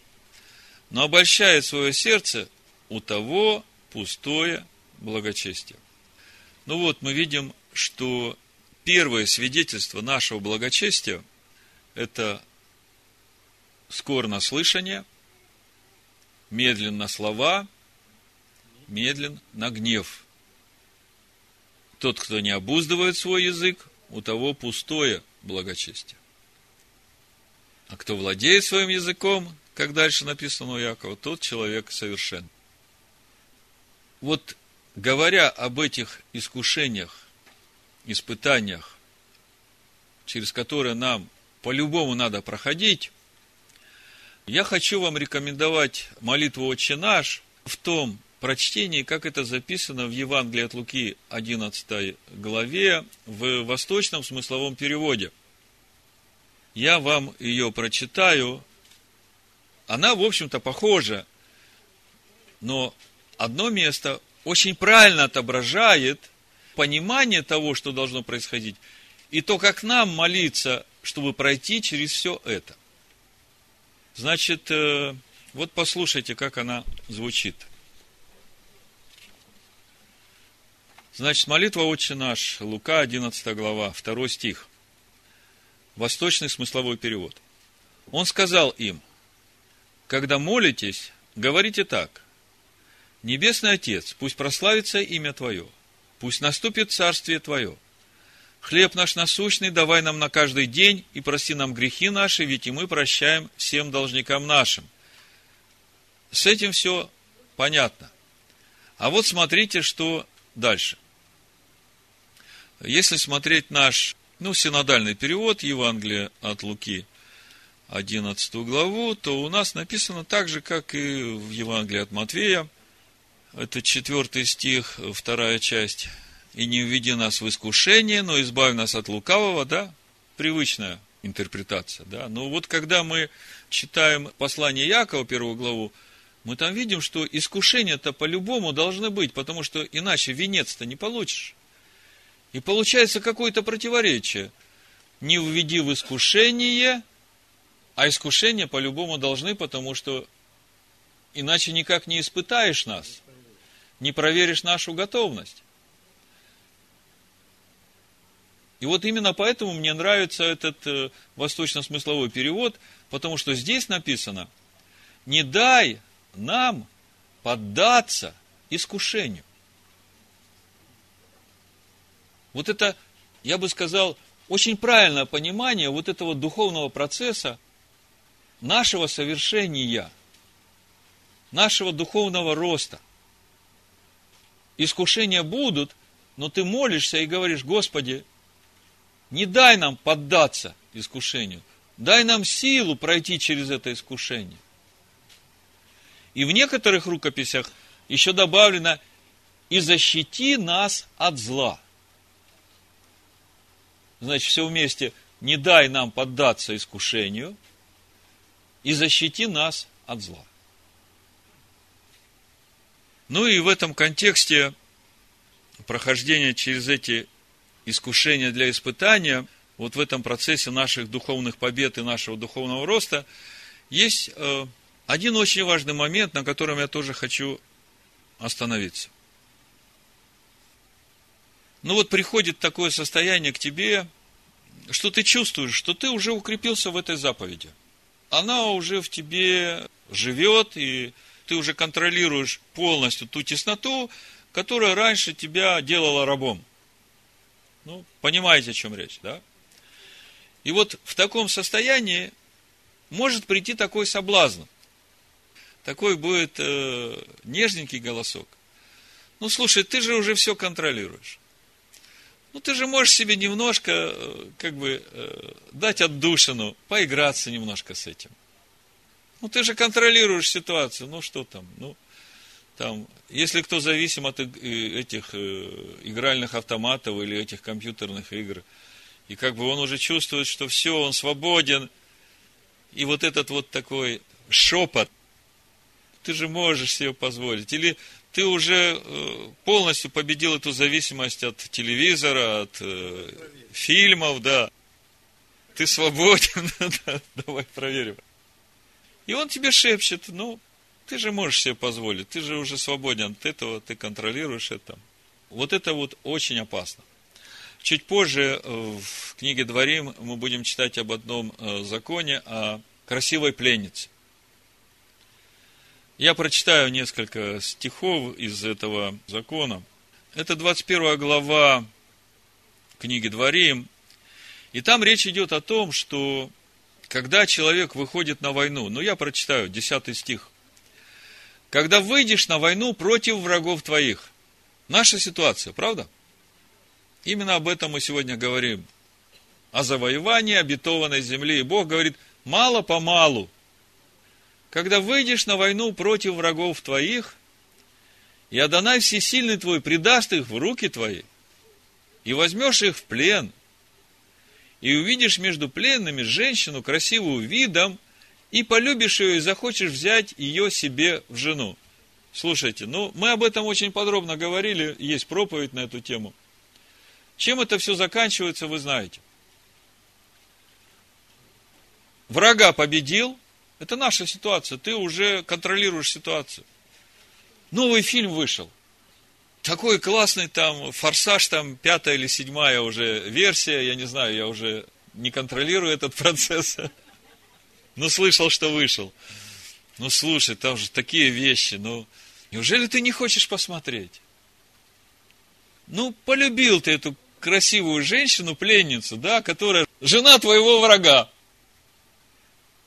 A: но обольщает свое сердце, у того пустое благочестия. Ну вот, мы видим, что первое свидетельство нашего благочестия – это скоро на слышание, медленно слова, медлен на гнев. Тот, кто не обуздывает свой язык, у того пустое благочестие. А кто владеет своим языком, как дальше написано у Якова, тот человек совершен. Вот говоря об этих искушениях, испытаниях, через которые нам по-любому надо проходить, я хочу вам рекомендовать молитву «Отче наш» в том прочтении, как это записано в Евангелии от Луки 11 главе в восточном смысловом переводе. Я вам ее прочитаю. Она, в общем-то, похожа, но одно место очень правильно отображает понимание того, что должно происходить, и то, как нам молиться, чтобы пройти через все это. Значит, э, вот послушайте, как она звучит. Значит, молитва «Отче наш», Лука, 11 глава, 2 стих. Восточный смысловой перевод. Он сказал им, когда молитесь, говорите так. Небесный Отец, пусть прославится имя Твое, пусть наступит Царствие Твое. Хлеб наш насущный давай нам на каждый день и прости нам грехи наши, ведь и мы прощаем всем должникам нашим. С этим все понятно. А вот смотрите, что дальше. Если смотреть наш, ну, синодальный перевод Евангелия от Луки, 11 главу, то у нас написано так же, как и в Евангелии от Матвея, это четвертый стих, вторая часть. И не введи нас в искушение, но избавь нас от лукавого, да? Привычная интерпретация, да? Но вот когда мы читаем послание Якова, первую главу, мы там видим, что искушения-то по-любому должны быть, потому что иначе венец-то не получишь. И получается какое-то противоречие. Не введи в искушение, а искушения по-любому должны, потому что иначе никак не испытаешь нас не проверишь нашу готовность. И вот именно поэтому мне нравится этот э, восточно-смысловой перевод, потому что здесь написано, не дай нам поддаться искушению. Вот это, я бы сказал, очень правильное понимание вот этого духовного процесса нашего совершения, нашего духовного роста – искушения будут, но ты молишься и говоришь, Господи, не дай нам поддаться искушению, дай нам силу пройти через это искушение. И в некоторых рукописях еще добавлено и защити нас от зла. Значит, все вместе, не дай нам поддаться искушению и защити нас от зла. Ну и в этом контексте прохождения через эти искушения для испытания, вот в этом процессе наших духовных побед и нашего духовного роста, есть э, один очень важный момент, на котором я тоже хочу остановиться. Ну вот приходит такое состояние к тебе, что ты чувствуешь, что ты уже укрепился в этой заповеди. Она уже в тебе живет, и ты уже контролируешь полностью ту тесноту, которая раньше тебя делала рабом. Ну, понимаете, о чем речь, да? И вот в таком состоянии может прийти такой соблазн. Такой будет э, нежненький голосок. Ну, слушай, ты же уже все контролируешь. Ну, ты же можешь себе немножко, э, как бы, э, дать отдушину, поиграться немножко с этим. Ну, ты же контролируешь ситуацию. Ну, что там? Ну, там, если кто зависим от этих э, игральных автоматов или этих компьютерных игр, и как бы он уже чувствует, что все, он свободен, и вот этот вот такой шепот, ты же можешь себе позволить. Или ты уже э, полностью победил эту зависимость от телевизора, от э, фильмов, да. Ты свободен, давай проверим. И он тебе шепчет, ну, ты же можешь себе позволить, ты же уже свободен от этого, ты контролируешь это. Вот это вот очень опасно. Чуть позже э, в книге Дворим мы будем читать об одном э, законе, о красивой пленнице. Я прочитаю несколько стихов из этого закона. Это 21 глава книги Дворим. И там речь идет о том, что когда человек выходит на войну, ну я прочитаю 10 стих когда выйдешь на войну против врагов твоих. Наша ситуация, правда? Именно об этом мы сегодня говорим. О завоевании обетованной земли. И Бог говорит, мало-помалу. Когда выйдешь на войну против врагов твоих, и Адонай Всесильный твой предаст их в руки твои, и возьмешь их в плен, и увидишь между пленными женщину красивую видом, и полюбишь ее, и захочешь взять ее себе в жену. Слушайте, ну, мы об этом очень подробно говорили, есть проповедь на эту тему. Чем это все заканчивается, вы знаете. Врага победил, это наша ситуация, ты уже контролируешь ситуацию. Новый фильм вышел. Такой классный там, форсаж там, пятая или седьмая уже версия, я не знаю, я уже не контролирую этот процесс. Ну, слышал, что вышел. Ну, слушай, там же такие вещи, ну, неужели ты не хочешь посмотреть? Ну, полюбил ты эту красивую женщину, пленницу, да, которая жена твоего врага.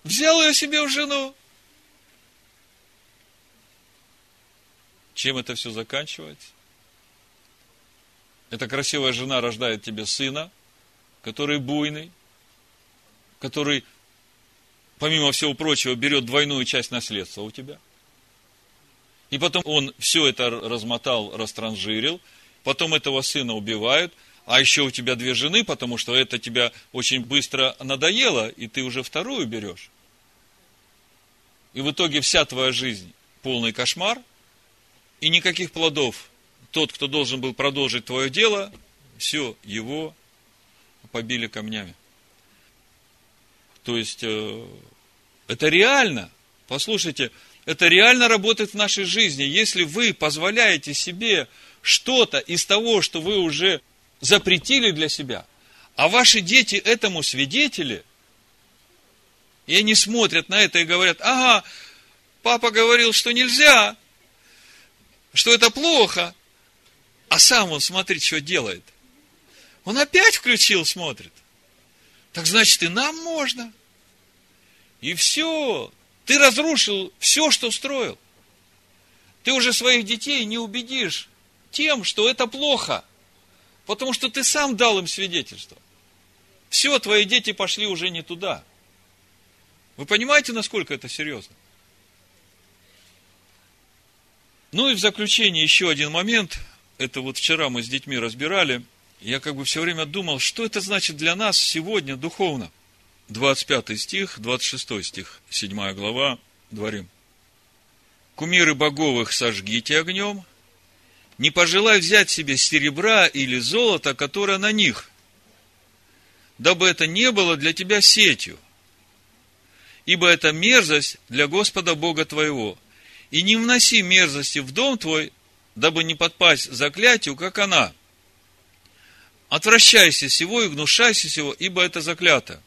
A: Взял ее себе в жену. Чем это все заканчивается? Эта красивая жена рождает тебе сына, который буйный, который помимо всего прочего, берет двойную часть наследства у тебя. И потом он все это размотал, растранжирил. Потом этого сына убивают. А еще у тебя две жены, потому что это тебя очень быстро надоело, и ты уже вторую берешь. И в итоге вся твоя жизнь полный кошмар, и никаких плодов. Тот, кто должен был продолжить твое дело, все, его побили камнями. То есть, э, это реально. Послушайте, это реально работает в нашей жизни. Если вы позволяете себе что-то из того, что вы уже запретили для себя, а ваши дети этому свидетели, и они смотрят на это и говорят, ага, папа говорил, что нельзя, что это плохо, а сам он, смотрит, что делает. Он опять включил, смотрит. Так значит, и нам можно. И все. Ты разрушил все, что строил. Ты уже своих детей не убедишь тем, что это плохо. Потому что ты сам дал им свидетельство. Все, твои дети пошли уже не туда. Вы понимаете, насколько это серьезно? Ну и в заключение еще один момент. Это вот вчера мы с детьми разбирали – я как бы все время думал, что это значит для нас сегодня духовно. 25 стих, 26 стих, 7 глава, дворим. Кумиры боговых сожгите огнем, не пожелай взять себе серебра или золота, которое на них, дабы это не было для тебя сетью, ибо это мерзость для Господа Бога твоего. И не вноси мерзости в дом твой, дабы не подпасть заклятию, как она – Отвращайся всего и гнушайся всего, ибо это заклято.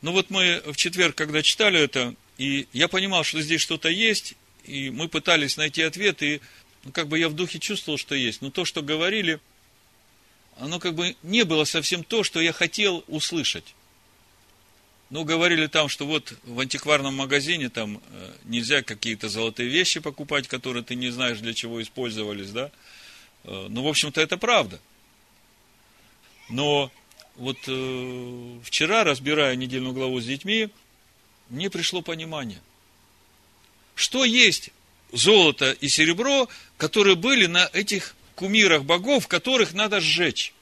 A: Ну вот мы в четверг, когда читали это, и я понимал, что здесь что-то есть, и мы пытались найти ответ, и ну, как бы я в духе чувствовал, что есть. Но то, что говорили, оно как бы не было совсем то, что я хотел услышать. Ну, говорили там, что вот в антикварном магазине там э, нельзя какие-то золотые вещи покупать, которые ты не знаешь, для чего использовались, да. Э, ну, в общем-то, это правда. Но вот э, вчера, разбирая недельную главу с детьми, мне пришло понимание, что есть золото и серебро, которые были на этих кумирах богов, которых надо сжечь.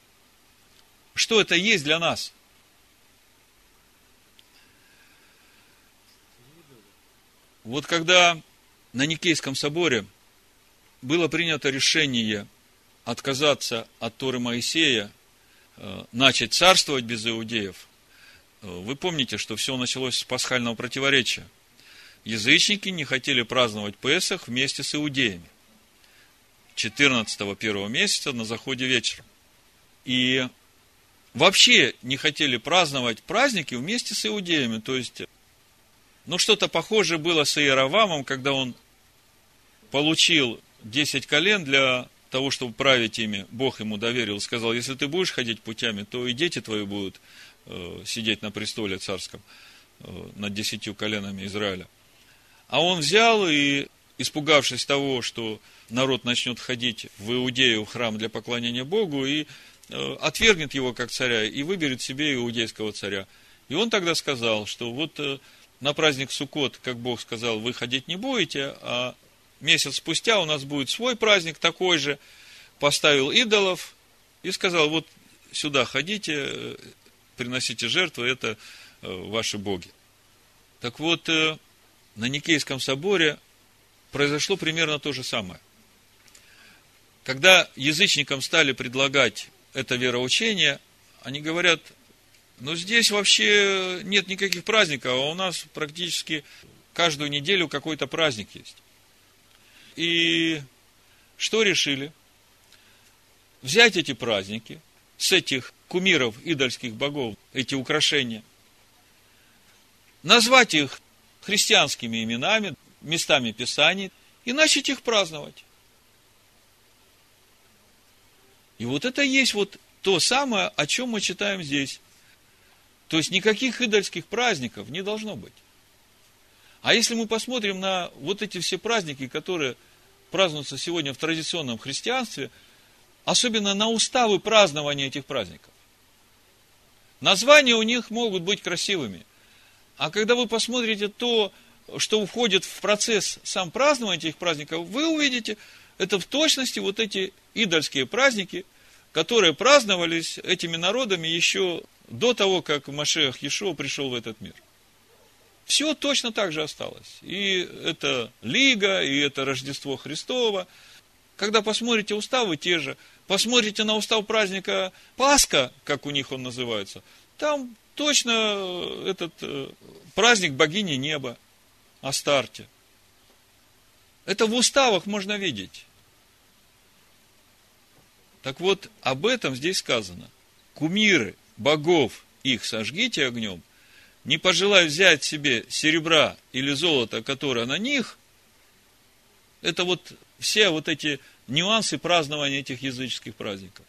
A: Что это есть для нас? Вот когда на Никейском соборе было принято решение отказаться от Торы Моисея, э, начать царствовать без иудеев, э, вы помните, что все началось с пасхального противоречия. Язычники не хотели праздновать Песах вместе с иудеями. 14 первого месяца на заходе вечера. И вообще не хотели праздновать праздники вместе с иудеями. То есть, ну, что-то похожее было с Иеровамом, когда он получил 10 колен для того, чтобы править ими. Бог ему доверил, сказал, если ты будешь ходить путями, то и дети твои будут э, сидеть на престоле царском э, над десятью коленами Израиля. А он взял и, испугавшись того, что народ начнет ходить в Иудею, в храм для поклонения Богу, и э, отвергнет его как царя, и выберет себе иудейского царя. И он тогда сказал, что вот на праздник Суккот, как Бог сказал, вы ходить не будете, а месяц спустя у нас будет свой праздник такой же, поставил идолов и сказал, вот сюда ходите, э, приносите жертвы, это ваши боги. Так вот, на Никейском соборе произошло примерно то же самое. Когда язычникам стали предлагать это вероучение, они говорят, ну здесь вообще нет никаких праздников, а у нас практически каждую неделю какой-то праздник есть. И что решили? Взять эти праздники с этих кумиров идольских богов, эти украшения, назвать их христианскими именами, местами Писаний, и начать их праздновать. И вот это есть вот то самое, о чем мы читаем здесь. То есть никаких идольских праздников не должно быть. А если мы посмотрим на вот эти все праздники, которые празднуются сегодня в традиционном христианстве, особенно на уставы празднования этих праздников, названия у них могут быть красивыми. А когда вы посмотрите то, что входит в процесс сам празднования этих праздников, вы увидите, это в точности вот эти идольские праздники, которые праздновались этими народами еще до того, как Машех Ешо пришел в этот мир. Все точно так же осталось. И это Лига, и это Рождество Христово. Когда посмотрите уставы те же, посмотрите на устав праздника Пасха, как у них он называется, там точно этот э, праздник богини неба, Астарте. Это в уставах можно видеть. Так вот, об этом здесь сказано. Кумиры богов их сожгите огнем, не пожелая взять себе серебра или золота, которое на них, это вот все вот эти нюансы празднования этих языческих праздников.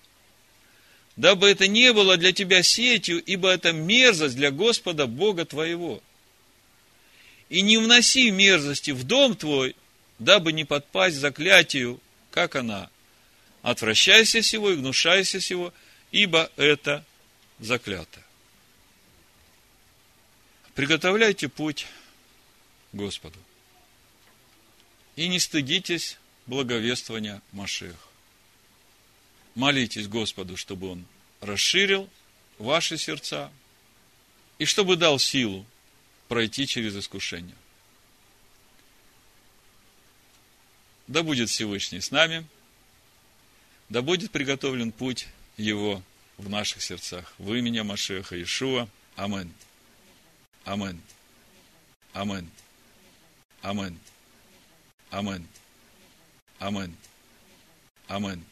A: Дабы это не было для тебя сетью, ибо это мерзость для Господа Бога твоего. И не вноси мерзости в дом твой, дабы не подпасть заклятию, как она. Отвращайся всего и гнушайся всего, ибо это заклято. Приготовляйте путь Господу. И не стыдитесь благовествования Машех. Молитесь Господу, чтобы Он расширил ваши сердца и чтобы дал силу пройти через искушение. Да будет Всевышний с нами, да будет приготовлен путь Его в наших сердцах. В имени Машеха Ишуа. Амин. Амин. Амин. Амин. Амин. Амин. Амин.